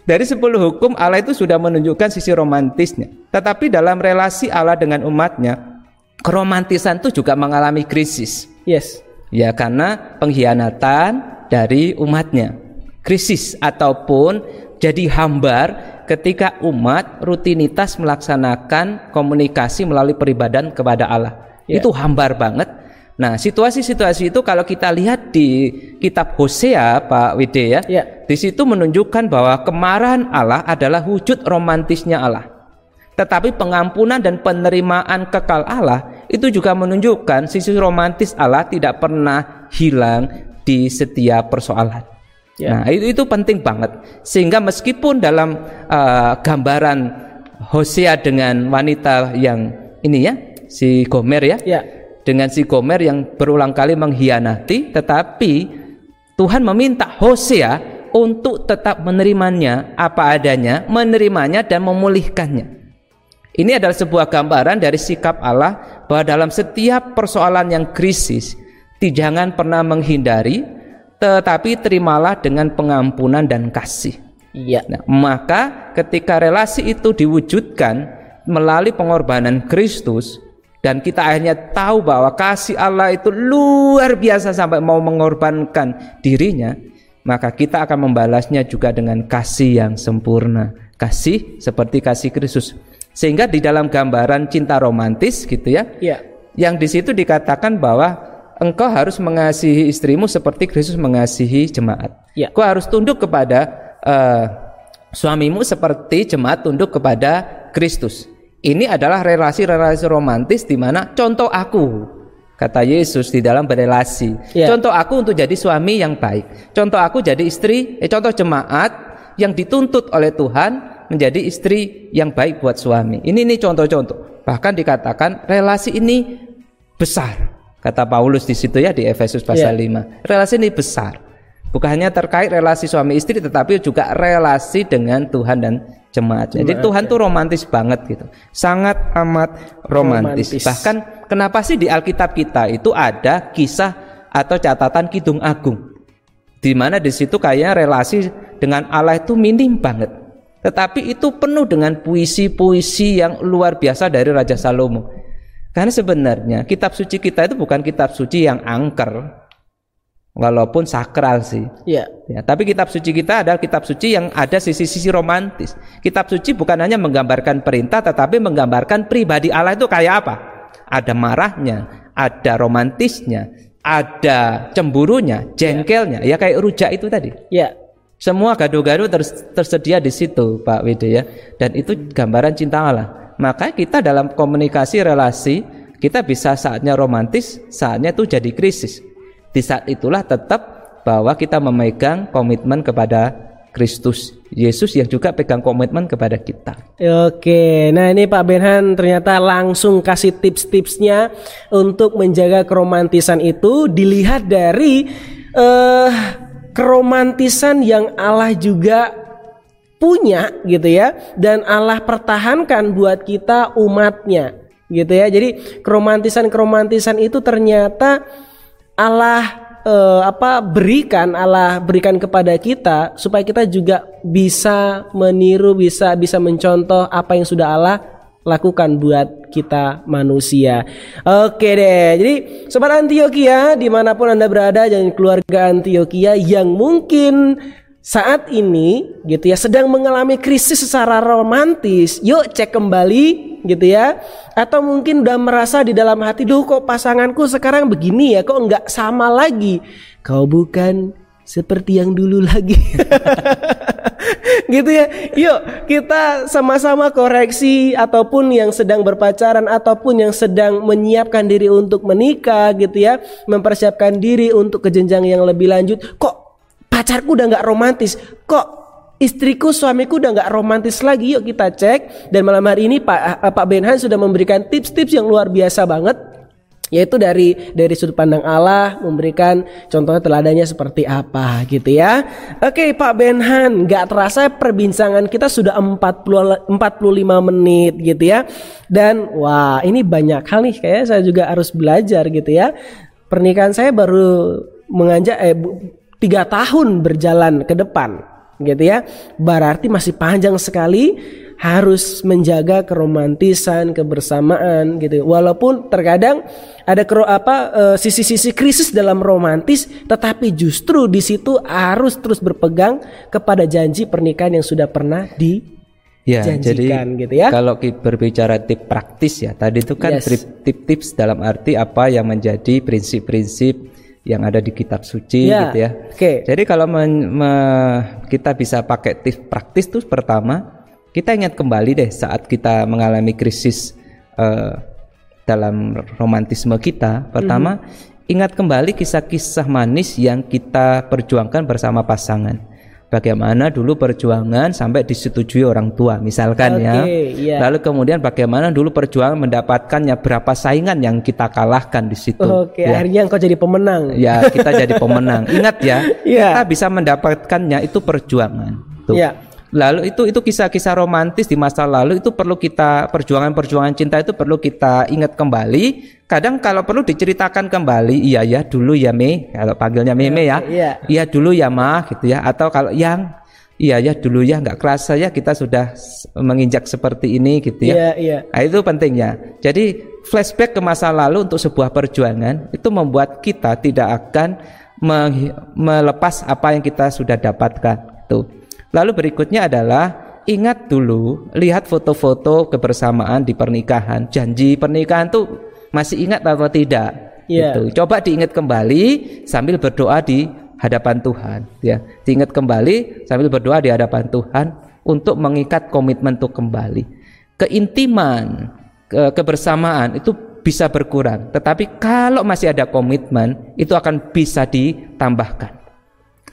dari 10 hukum Allah itu sudah menunjukkan sisi romantisnya. Tetapi dalam relasi Allah dengan umatnya, keromantisan itu juga mengalami krisis. Yes. Ya karena pengkhianatan dari umatnya. Krisis ataupun jadi hambar ketika umat rutinitas melaksanakan komunikasi melalui peribadahan kepada Allah. Yeah. Itu hambar banget Nah, situasi-situasi itu kalau kita lihat di kitab Hosea, Pak Wide ya, ya. di situ menunjukkan bahwa kemarahan Allah adalah wujud romantisnya Allah. Tetapi pengampunan dan penerimaan kekal Allah itu juga menunjukkan sisi romantis Allah tidak pernah hilang di setiap persoalan. Ya. Nah, itu itu penting banget. Sehingga meskipun dalam uh, gambaran Hosea dengan wanita yang ini ya, si Gomer ya, ya dengan si Gomer yang berulang kali mengkhianati tetapi Tuhan meminta Hosea untuk tetap menerimanya apa adanya, menerimanya dan memulihkannya. Ini adalah sebuah gambaran dari sikap Allah bahwa dalam setiap persoalan yang krisis, jangan pernah menghindari, tetapi terimalah dengan pengampunan dan kasih. Iya. Nah, maka ketika relasi itu diwujudkan melalui pengorbanan Kristus, dan kita akhirnya tahu bahwa kasih Allah itu luar biasa sampai mau mengorbankan dirinya, maka kita akan membalasnya juga dengan kasih yang sempurna. Kasih seperti kasih Kristus. Sehingga di dalam gambaran cinta romantis gitu ya. ya. Yang di situ dikatakan bahwa engkau harus mengasihi istrimu seperti Kristus mengasihi jemaat. Ya. Kau harus tunduk kepada uh, suamimu seperti jemaat tunduk kepada Kristus. Ini adalah relasi-relasi romantis di mana contoh aku kata Yesus di dalam berelasi. Yeah. Contoh aku untuk jadi suami yang baik. Contoh aku jadi istri, eh, contoh jemaat yang dituntut oleh Tuhan menjadi istri yang baik buat suami. Ini ini contoh-contoh. Bahkan dikatakan relasi ini besar. Kata Paulus di situ ya di Efesus pasal yeah. 5. Relasi ini besar. Bukan hanya terkait relasi suami istri tetapi juga relasi dengan Tuhan dan jemaat. Jadi Tuhan ya. tuh romantis banget gitu. Sangat amat romantis. romantis. Bahkan kenapa sih di Alkitab kita itu ada kisah atau catatan Kidung Agung. Di mana di situ kayak relasi dengan Allah itu minim banget. Tetapi itu penuh dengan puisi-puisi yang luar biasa dari Raja Salomo. Karena sebenarnya kitab suci kita itu bukan kitab suci yang angker, walaupun sakral sih. Iya. Ya, tapi kitab suci kita adalah kitab suci yang ada sisi-sisi romantis. Kitab suci bukan hanya menggambarkan perintah tetapi menggambarkan pribadi Allah itu kayak apa? Ada marahnya, ada romantisnya, ada cemburunya, jengkelnya, ya, ya kayak rujak itu tadi. Iya. Semua gado-gado tersedia di situ, Pak Wede ya. Dan itu gambaran cinta Allah. Maka kita dalam komunikasi relasi kita bisa saatnya romantis, saatnya itu jadi krisis. Di saat itulah tetap bahwa kita memegang komitmen kepada Kristus Yesus yang juga pegang komitmen kepada kita. Oke, nah ini Pak Benhan ternyata langsung kasih tips-tipsnya untuk menjaga keromantisan itu dilihat dari uh, keromantisan yang Allah juga punya gitu ya dan Allah pertahankan buat kita umatnya gitu ya. Jadi keromantisan-keromantisan itu ternyata Allah eh, apa berikan Allah berikan kepada kita supaya kita juga bisa meniru bisa bisa mencontoh apa yang sudah Allah lakukan buat kita manusia. Oke deh, jadi sobat Antioquia di mana pun anda berada dan keluarga Antioquia yang mungkin saat ini gitu ya sedang mengalami krisis secara romantis, yuk cek kembali gitu ya. Atau mungkin udah merasa di dalam hati, duh kok pasanganku sekarang begini ya, kok nggak sama lagi. Kau bukan seperti yang dulu lagi. gitu ya. Yuk kita sama-sama koreksi ataupun yang sedang berpacaran ataupun yang sedang menyiapkan diri untuk menikah gitu ya, mempersiapkan diri untuk ke jenjang yang lebih lanjut. Kok pacarku udah nggak romantis kok istriku suamiku udah nggak romantis lagi yuk kita cek dan malam hari ini Pak eh, Pak Benhan sudah memberikan tips-tips yang luar biasa banget yaitu dari dari sudut pandang Allah memberikan contohnya teladannya seperti apa gitu ya. Oke Pak Benhan, nggak terasa perbincangan kita sudah 40 45 menit gitu ya. Dan wah, ini banyak hal nih kayak saya juga harus belajar gitu ya. Pernikahan saya baru menganjak eh tiga tahun berjalan ke depan gitu ya berarti masih panjang sekali harus menjaga keromantisan kebersamaan gitu walaupun terkadang ada kero, apa eh, sisi-sisi krisis dalam romantis tetapi justru di situ harus terus berpegang kepada janji pernikahan yang sudah pernah di Ya, jadi gitu ya. Kalau berbicara tips praktis ya, tadi itu kan yes. tips-tips dalam arti apa yang menjadi prinsip-prinsip yang ada di kitab suci ya, gitu ya. Oke. Okay. Jadi kalau men, me, kita bisa pakai tips praktis tuh pertama kita ingat kembali deh saat kita mengalami krisis uh, dalam romantisme kita. Pertama, mm -hmm. ingat kembali kisah-kisah manis yang kita perjuangkan bersama pasangan bagaimana dulu perjuangan sampai disetujui orang tua misalkan okay, ya. Yeah. Lalu kemudian bagaimana dulu perjuangan mendapatkannya berapa saingan yang kita kalahkan di situ. Oke, okay, ya. akhirnya engkau jadi pemenang. Ya, kita jadi pemenang. Ingat ya, yeah. kita bisa mendapatkannya itu perjuangan. Tuh. Yeah. Lalu itu itu kisah-kisah romantis di masa lalu itu perlu kita perjuangan-perjuangan cinta itu perlu kita ingat kembali. Kadang kalau perlu diceritakan kembali, iya ya dulu ya Me, kalau panggilnya Meme ya. Iya, iya dulu ya Ma gitu ya atau kalau yang Iya ya dulu ya nggak kerasa ya kita sudah menginjak seperti ini gitu ya. Iya iya. Nah, itu pentingnya. Jadi flashback ke masa lalu untuk sebuah perjuangan itu membuat kita tidak akan melepas apa yang kita sudah dapatkan. Tuh. Lalu berikutnya adalah ingat dulu lihat foto-foto kebersamaan di pernikahan, janji pernikahan tuh masih ingat atau tidak? Yeah. Gitu. Coba diingat kembali sambil berdoa di hadapan Tuhan, ya. Diingat kembali sambil berdoa di hadapan Tuhan untuk mengikat komitmen untuk kembali. Keintiman, ke kebersamaan itu bisa berkurang. Tetapi kalau masih ada komitmen, itu akan bisa ditambahkan.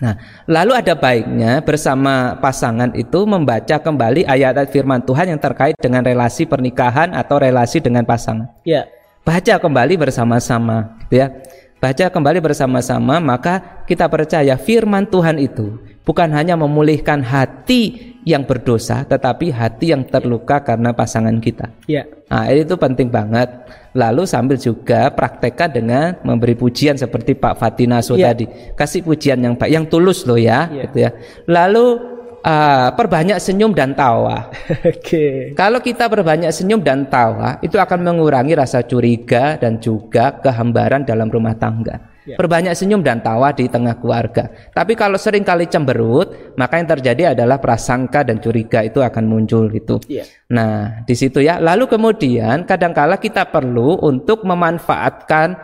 Nah, lalu ada baiknya bersama pasangan itu membaca kembali ayat-ayat firman Tuhan yang terkait dengan relasi pernikahan atau relasi dengan pasangan. Ya. Baca kembali bersama-sama, gitu ya. Baca kembali bersama-sama, maka kita percaya firman Tuhan itu bukan hanya memulihkan hati yang berdosa, tetapi hati yang terluka karena pasangan kita. Ya. Nah, itu penting banget. Lalu sambil juga praktekkan dengan memberi pujian seperti Pak Fatinaso ya. tadi. Kasih pujian yang baik, yang tulus loh ya, ya. gitu ya. Lalu uh, perbanyak senyum dan tawa. Oke. Okay. Kalau kita perbanyak senyum dan tawa, itu akan mengurangi rasa curiga dan juga kehambaran dalam rumah tangga. Ya. Perbanyak senyum dan tawa di tengah keluarga. Tapi kalau sering kali cemberut, maka yang terjadi adalah prasangka dan curiga itu akan muncul gitu. Ya. Nah, di situ ya. Lalu kemudian kadangkala kita perlu untuk memanfaatkan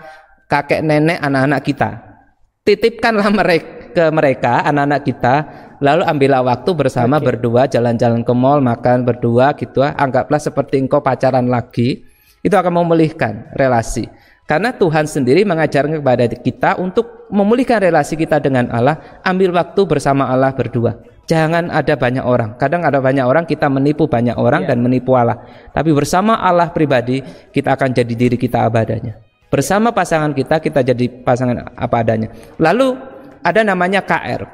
kakek nenek anak-anak kita. Titipkanlah mereka ke mereka anak-anak kita lalu ambillah waktu bersama okay. berdua jalan-jalan ke mall makan berdua gitu anggaplah seperti engkau pacaran lagi itu akan memulihkan relasi karena Tuhan sendiri mengajarkan kepada kita untuk memulihkan relasi kita dengan Allah, ambil waktu bersama Allah berdua. Jangan ada banyak orang. Kadang ada banyak orang kita menipu banyak orang yeah. dan menipu Allah. Tapi bersama Allah pribadi kita akan jadi diri kita apa adanya. Bersama pasangan kita kita jadi pasangan apa adanya. Lalu ada namanya KR.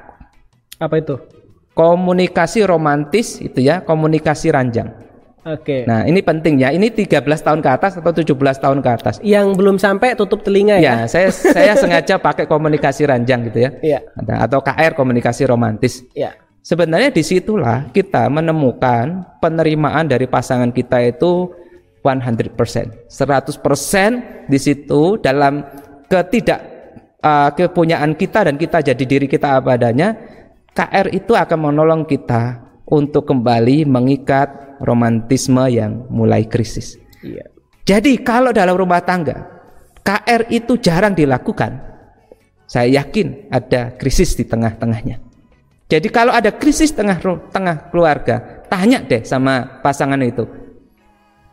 Apa itu? Komunikasi romantis itu ya, komunikasi ranjang. Oke. Okay. Nah, ini penting ya. Ini 13 tahun ke atas atau 17 tahun ke atas. Yang belum sampai tutup telinga ya. Ya, saya saya sengaja pakai komunikasi ranjang gitu ya. Iya. Atau KR komunikasi romantis. Iya. Sebenarnya di situlah kita menemukan penerimaan dari pasangan kita itu 100%. 100% di situ dalam ketidak uh, kepunyaan kita dan kita jadi diri kita apa adanya, KR itu akan menolong kita untuk kembali mengikat romantisme yang mulai krisis. Iya. Jadi kalau dalam rumah tangga KR itu jarang dilakukan, saya yakin ada krisis di tengah-tengahnya. Jadi kalau ada krisis tengah tengah keluarga, tanya deh sama pasangan itu,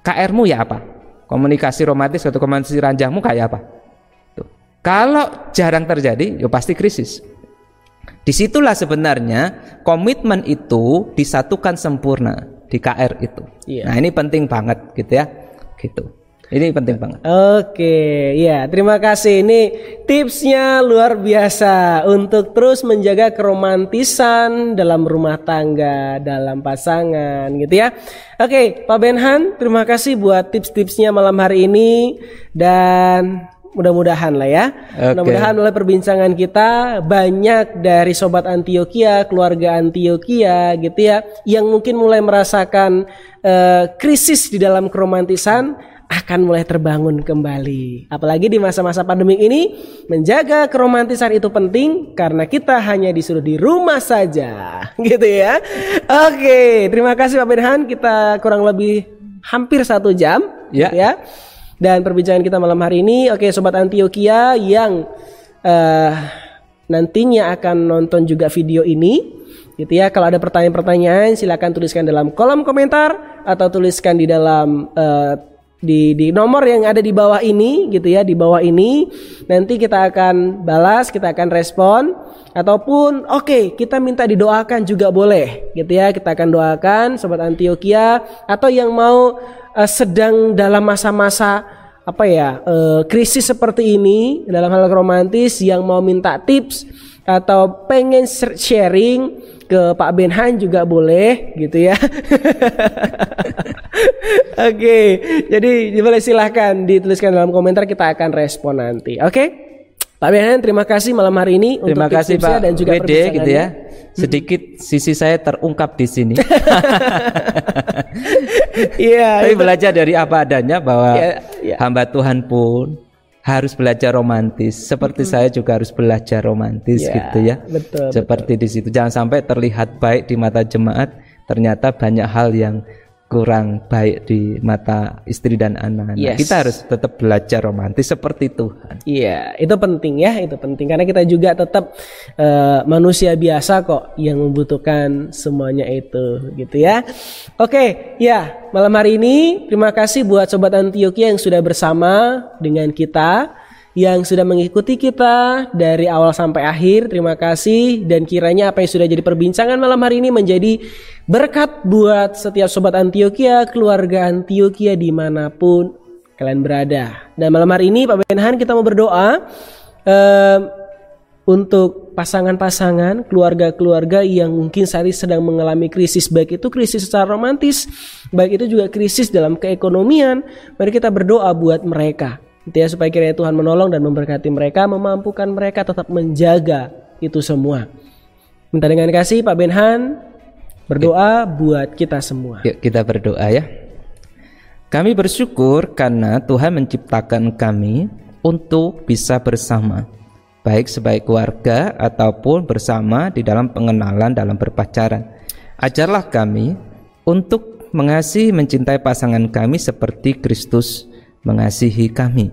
KR-mu ya apa? Komunikasi romantis atau komunikasi ranjangmu kayak apa? Tuh. Kalau jarang terjadi, ya pasti krisis. Di situlah sebenarnya komitmen itu disatukan sempurna di KR itu. Iya. Nah ini penting banget gitu ya, gitu. Ini penting banget. Oke, ya terima kasih. Ini tipsnya luar biasa untuk terus menjaga keromantisan dalam rumah tangga, dalam pasangan, gitu ya. Oke, Pak Benhan, terima kasih buat tips-tipsnya malam hari ini dan mudah-mudahan lah ya. Okay. Mudah-mudahan oleh perbincangan kita banyak dari sobat Antioquia, keluarga Antioquia gitu ya, yang mungkin mulai merasakan uh, krisis di dalam keromantisan akan mulai terbangun kembali. Apalagi di masa-masa pandemi ini, menjaga keromantisan itu penting karena kita hanya disuruh di rumah saja, gitu ya. Oke, terima kasih Pak Benhan. Kita kurang lebih hampir satu jam, ya. Gitu ya dan perbincangan kita malam hari ini, oke okay, sobat Antioquia yang uh, nantinya akan nonton juga video ini, gitu ya. Kalau ada pertanyaan-pertanyaan, silakan tuliskan dalam kolom komentar atau tuliskan di dalam uh, di di nomor yang ada di bawah ini gitu ya di bawah ini nanti kita akan balas kita akan respon ataupun oke okay, kita minta didoakan juga boleh gitu ya kita akan doakan sobat Antioquia atau yang mau uh, sedang dalam masa-masa apa ya uh, krisis seperti ini dalam hal romantis yang mau minta tips atau pengen sharing ke Pak Benhan juga boleh gitu ya. Oke, okay, jadi boleh silahkan dituliskan dalam komentar kita akan respon nanti. Oke, okay? Pak Benhan terima kasih malam hari ini terima untuk kasih Pak dan juga WD gitu ya. Sedikit sisi saya terungkap di sini. Iya. Tapi belajar dari apa adanya bahwa ya, ya. hamba Tuhan pun harus belajar romantis. Seperti hmm. saya juga harus belajar romantis ya, gitu ya. Betul. Seperti betul. di situ. Jangan sampai terlihat baik di mata jemaat, ternyata banyak hal yang kurang baik di mata istri dan anak. Yes. Kita harus tetap belajar romantis seperti Tuhan. Iya, itu penting ya, itu penting karena kita juga tetap uh, manusia biasa kok yang membutuhkan semuanya itu, gitu ya. Oke, ya malam hari ini terima kasih buat sobat Antioquia yang sudah bersama dengan kita yang sudah mengikuti kita dari awal sampai akhir. Terima kasih dan kiranya apa yang sudah jadi perbincangan malam hari ini menjadi berkat buat setiap sobat Antioquia, keluarga Antioquia di mana pun kalian berada. Dan malam hari ini Pak Benhan kita mau berdoa um, untuk pasangan-pasangan, keluarga-keluarga yang mungkin saat ini sedang mengalami krisis baik itu krisis secara romantis, baik itu juga krisis dalam keekonomian. Mari kita berdoa buat mereka Gitu ya supaya kiranya Tuhan menolong dan memberkati mereka, memampukan mereka tetap menjaga itu semua. Minta dengan kasih Pak Benhan berdoa Yuk. buat kita semua. Yuk kita berdoa ya. Kami bersyukur karena Tuhan menciptakan kami untuk bisa bersama, baik sebagai keluarga ataupun bersama di dalam pengenalan dalam berpacaran. Ajarlah kami untuk mengasihi mencintai pasangan kami seperti Kristus mengasihi kami.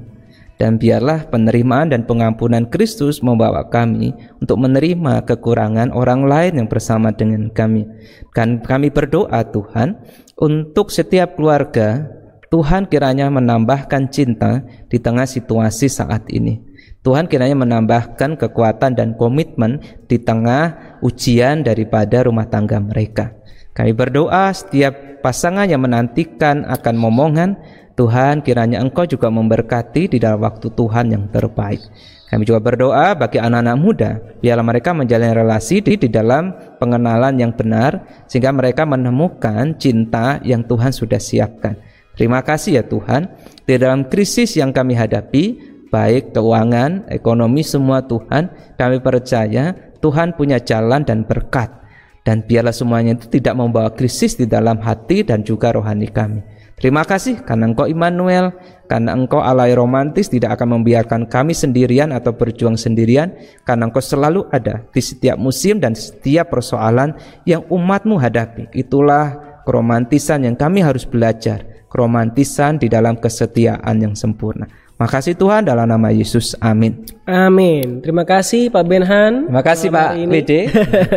Dan biarlah penerimaan dan pengampunan Kristus membawa kami untuk menerima kekurangan orang lain yang bersama dengan kami. Kan kami berdoa Tuhan untuk setiap keluarga Tuhan kiranya menambahkan cinta di tengah situasi saat ini. Tuhan kiranya menambahkan kekuatan dan komitmen di tengah ujian daripada rumah tangga mereka. Kami berdoa setiap pasangan yang menantikan akan momongan Tuhan kiranya Engkau juga memberkati di dalam waktu Tuhan yang terbaik. Kami juga berdoa bagi anak-anak muda, biarlah mereka menjalin relasi di, di dalam pengenalan yang benar, sehingga mereka menemukan cinta yang Tuhan sudah siapkan. Terima kasih ya Tuhan, di dalam krisis yang kami hadapi, baik keuangan, ekonomi, semua Tuhan, kami percaya Tuhan punya jalan dan berkat. Dan biarlah semuanya itu tidak membawa krisis di dalam hati dan juga rohani kami. Terima kasih karena Engkau Immanuel, karena Engkau Allah romantis tidak akan membiarkan kami sendirian atau berjuang sendirian, karena Engkau selalu ada di setiap musim dan setiap persoalan yang umatmu hadapi. Itulah keromantisan yang kami harus belajar, keromantisan di dalam kesetiaan yang sempurna. Makasih Tuhan dalam nama Yesus. Amin. Amin. Terima kasih Pak Benhan. Terima kasih Pak Wede.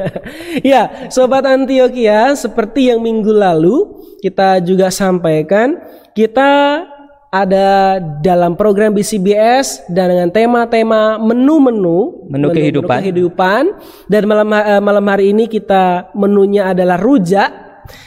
ya, sobat Antioquia, seperti yang minggu lalu kita juga sampaikan kita ada dalam program BCBS dan dengan tema-tema menu-menu menu, kehidupan. menu kehidupan dan malam uh, malam hari ini kita menunya adalah rujak.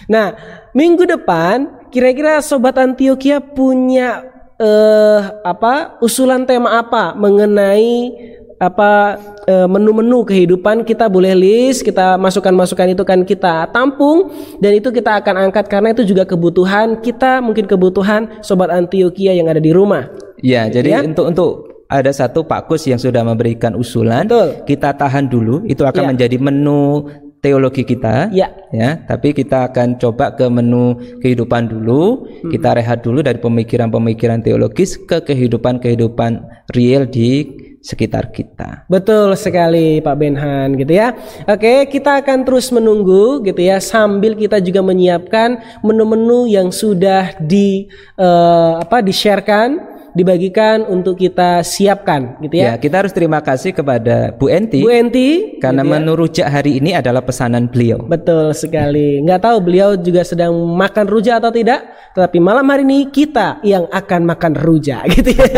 Nah, minggu depan kira-kira sobat Antioquia punya uh, apa usulan tema apa mengenai apa eh, menu-menu kehidupan kita boleh list, kita masukkan-masukkan itu kan kita tampung dan itu kita akan angkat karena itu juga kebutuhan kita, mungkin kebutuhan sobat Antioquia yang ada di rumah. Ya, jadi ya? untuk untuk ada satu Pak Kus yang sudah memberikan usulan, Betul. kita tahan dulu, itu akan ya. menjadi menu teologi kita, ya. ya. Tapi kita akan coba ke menu kehidupan dulu, hmm. kita rehat dulu dari pemikiran-pemikiran teologis ke kehidupan-kehidupan real di sekitar kita. Betul sekali Pak Benhan gitu ya. Oke, kita akan terus menunggu gitu ya sambil kita juga menyiapkan menu-menu yang sudah di uh, apa di-sharekan dibagikan untuk kita siapkan gitu ya. Ya, kita harus terima kasih kepada Bu Enti. Bu Enti karena gitu ya. menu rujak hari ini adalah pesanan beliau. Betul sekali. Nggak tahu beliau juga sedang makan rujak atau tidak, tetapi malam hari ini kita yang akan makan rujak gitu ya.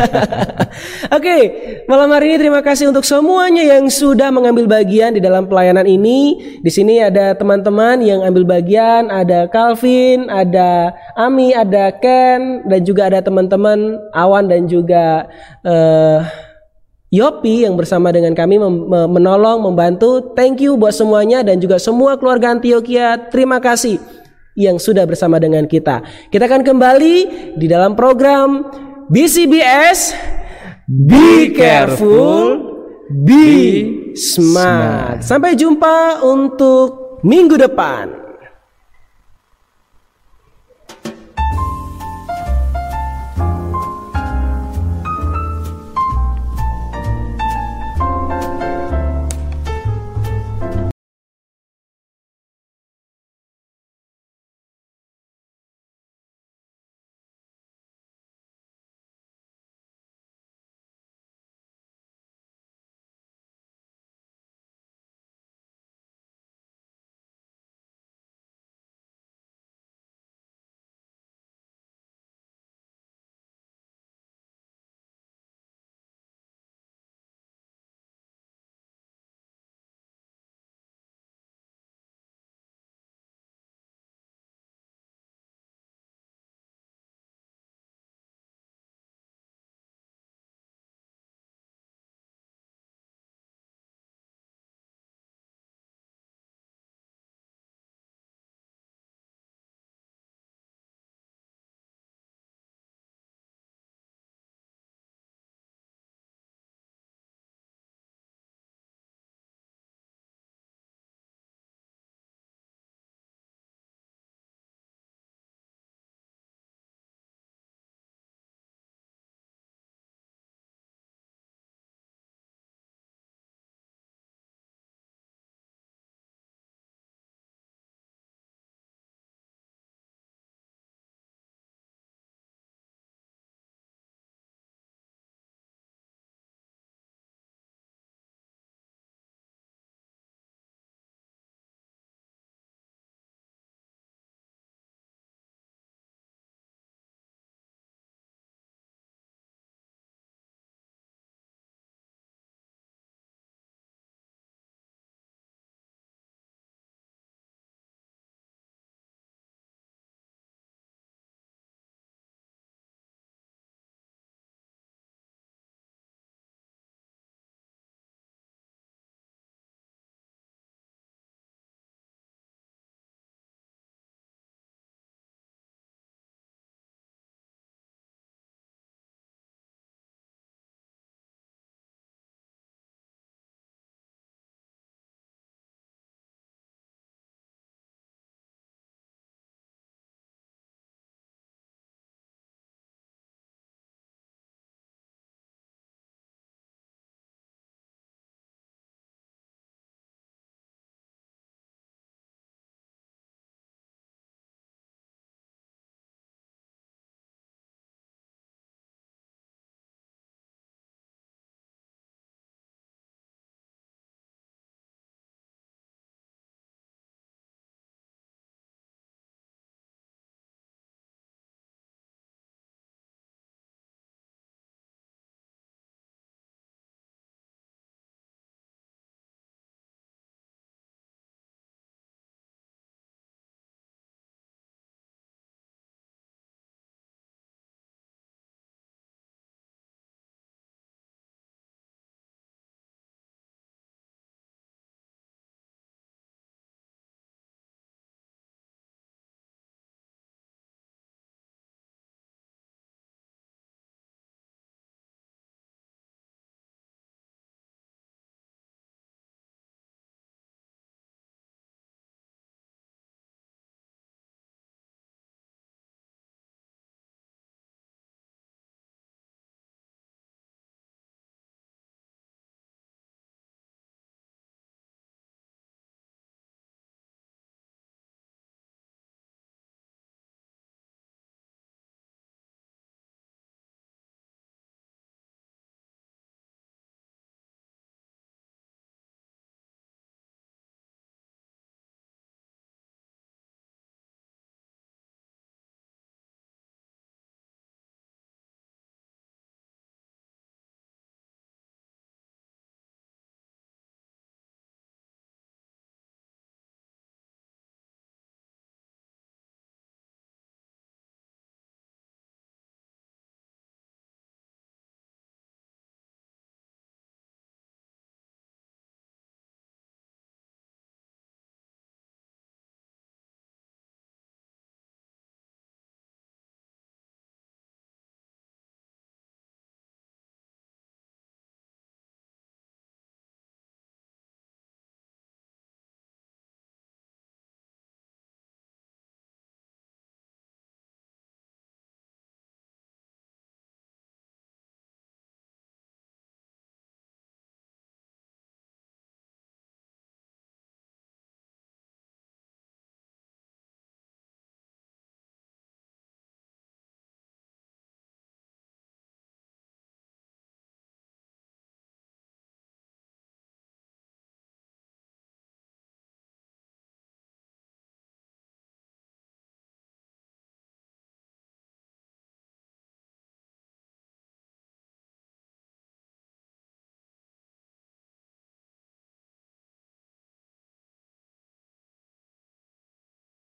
Oke, malam hari ini terima kasih untuk semuanya yang sudah mengambil bagian di dalam pelayanan ini. Di sini ada teman-teman yang ambil bagian, ada Calvin, ada Ami, ada Ken dan juga ada teman-teman Awan dan juga uh, Yopi yang bersama dengan kami menolong, membantu. Thank you buat semuanya dan juga semua keluarga Antioquia. Terima kasih yang sudah bersama dengan kita. Kita akan kembali di dalam program BCBS Be Careful, Be Smart. Sampai jumpa untuk minggu depan.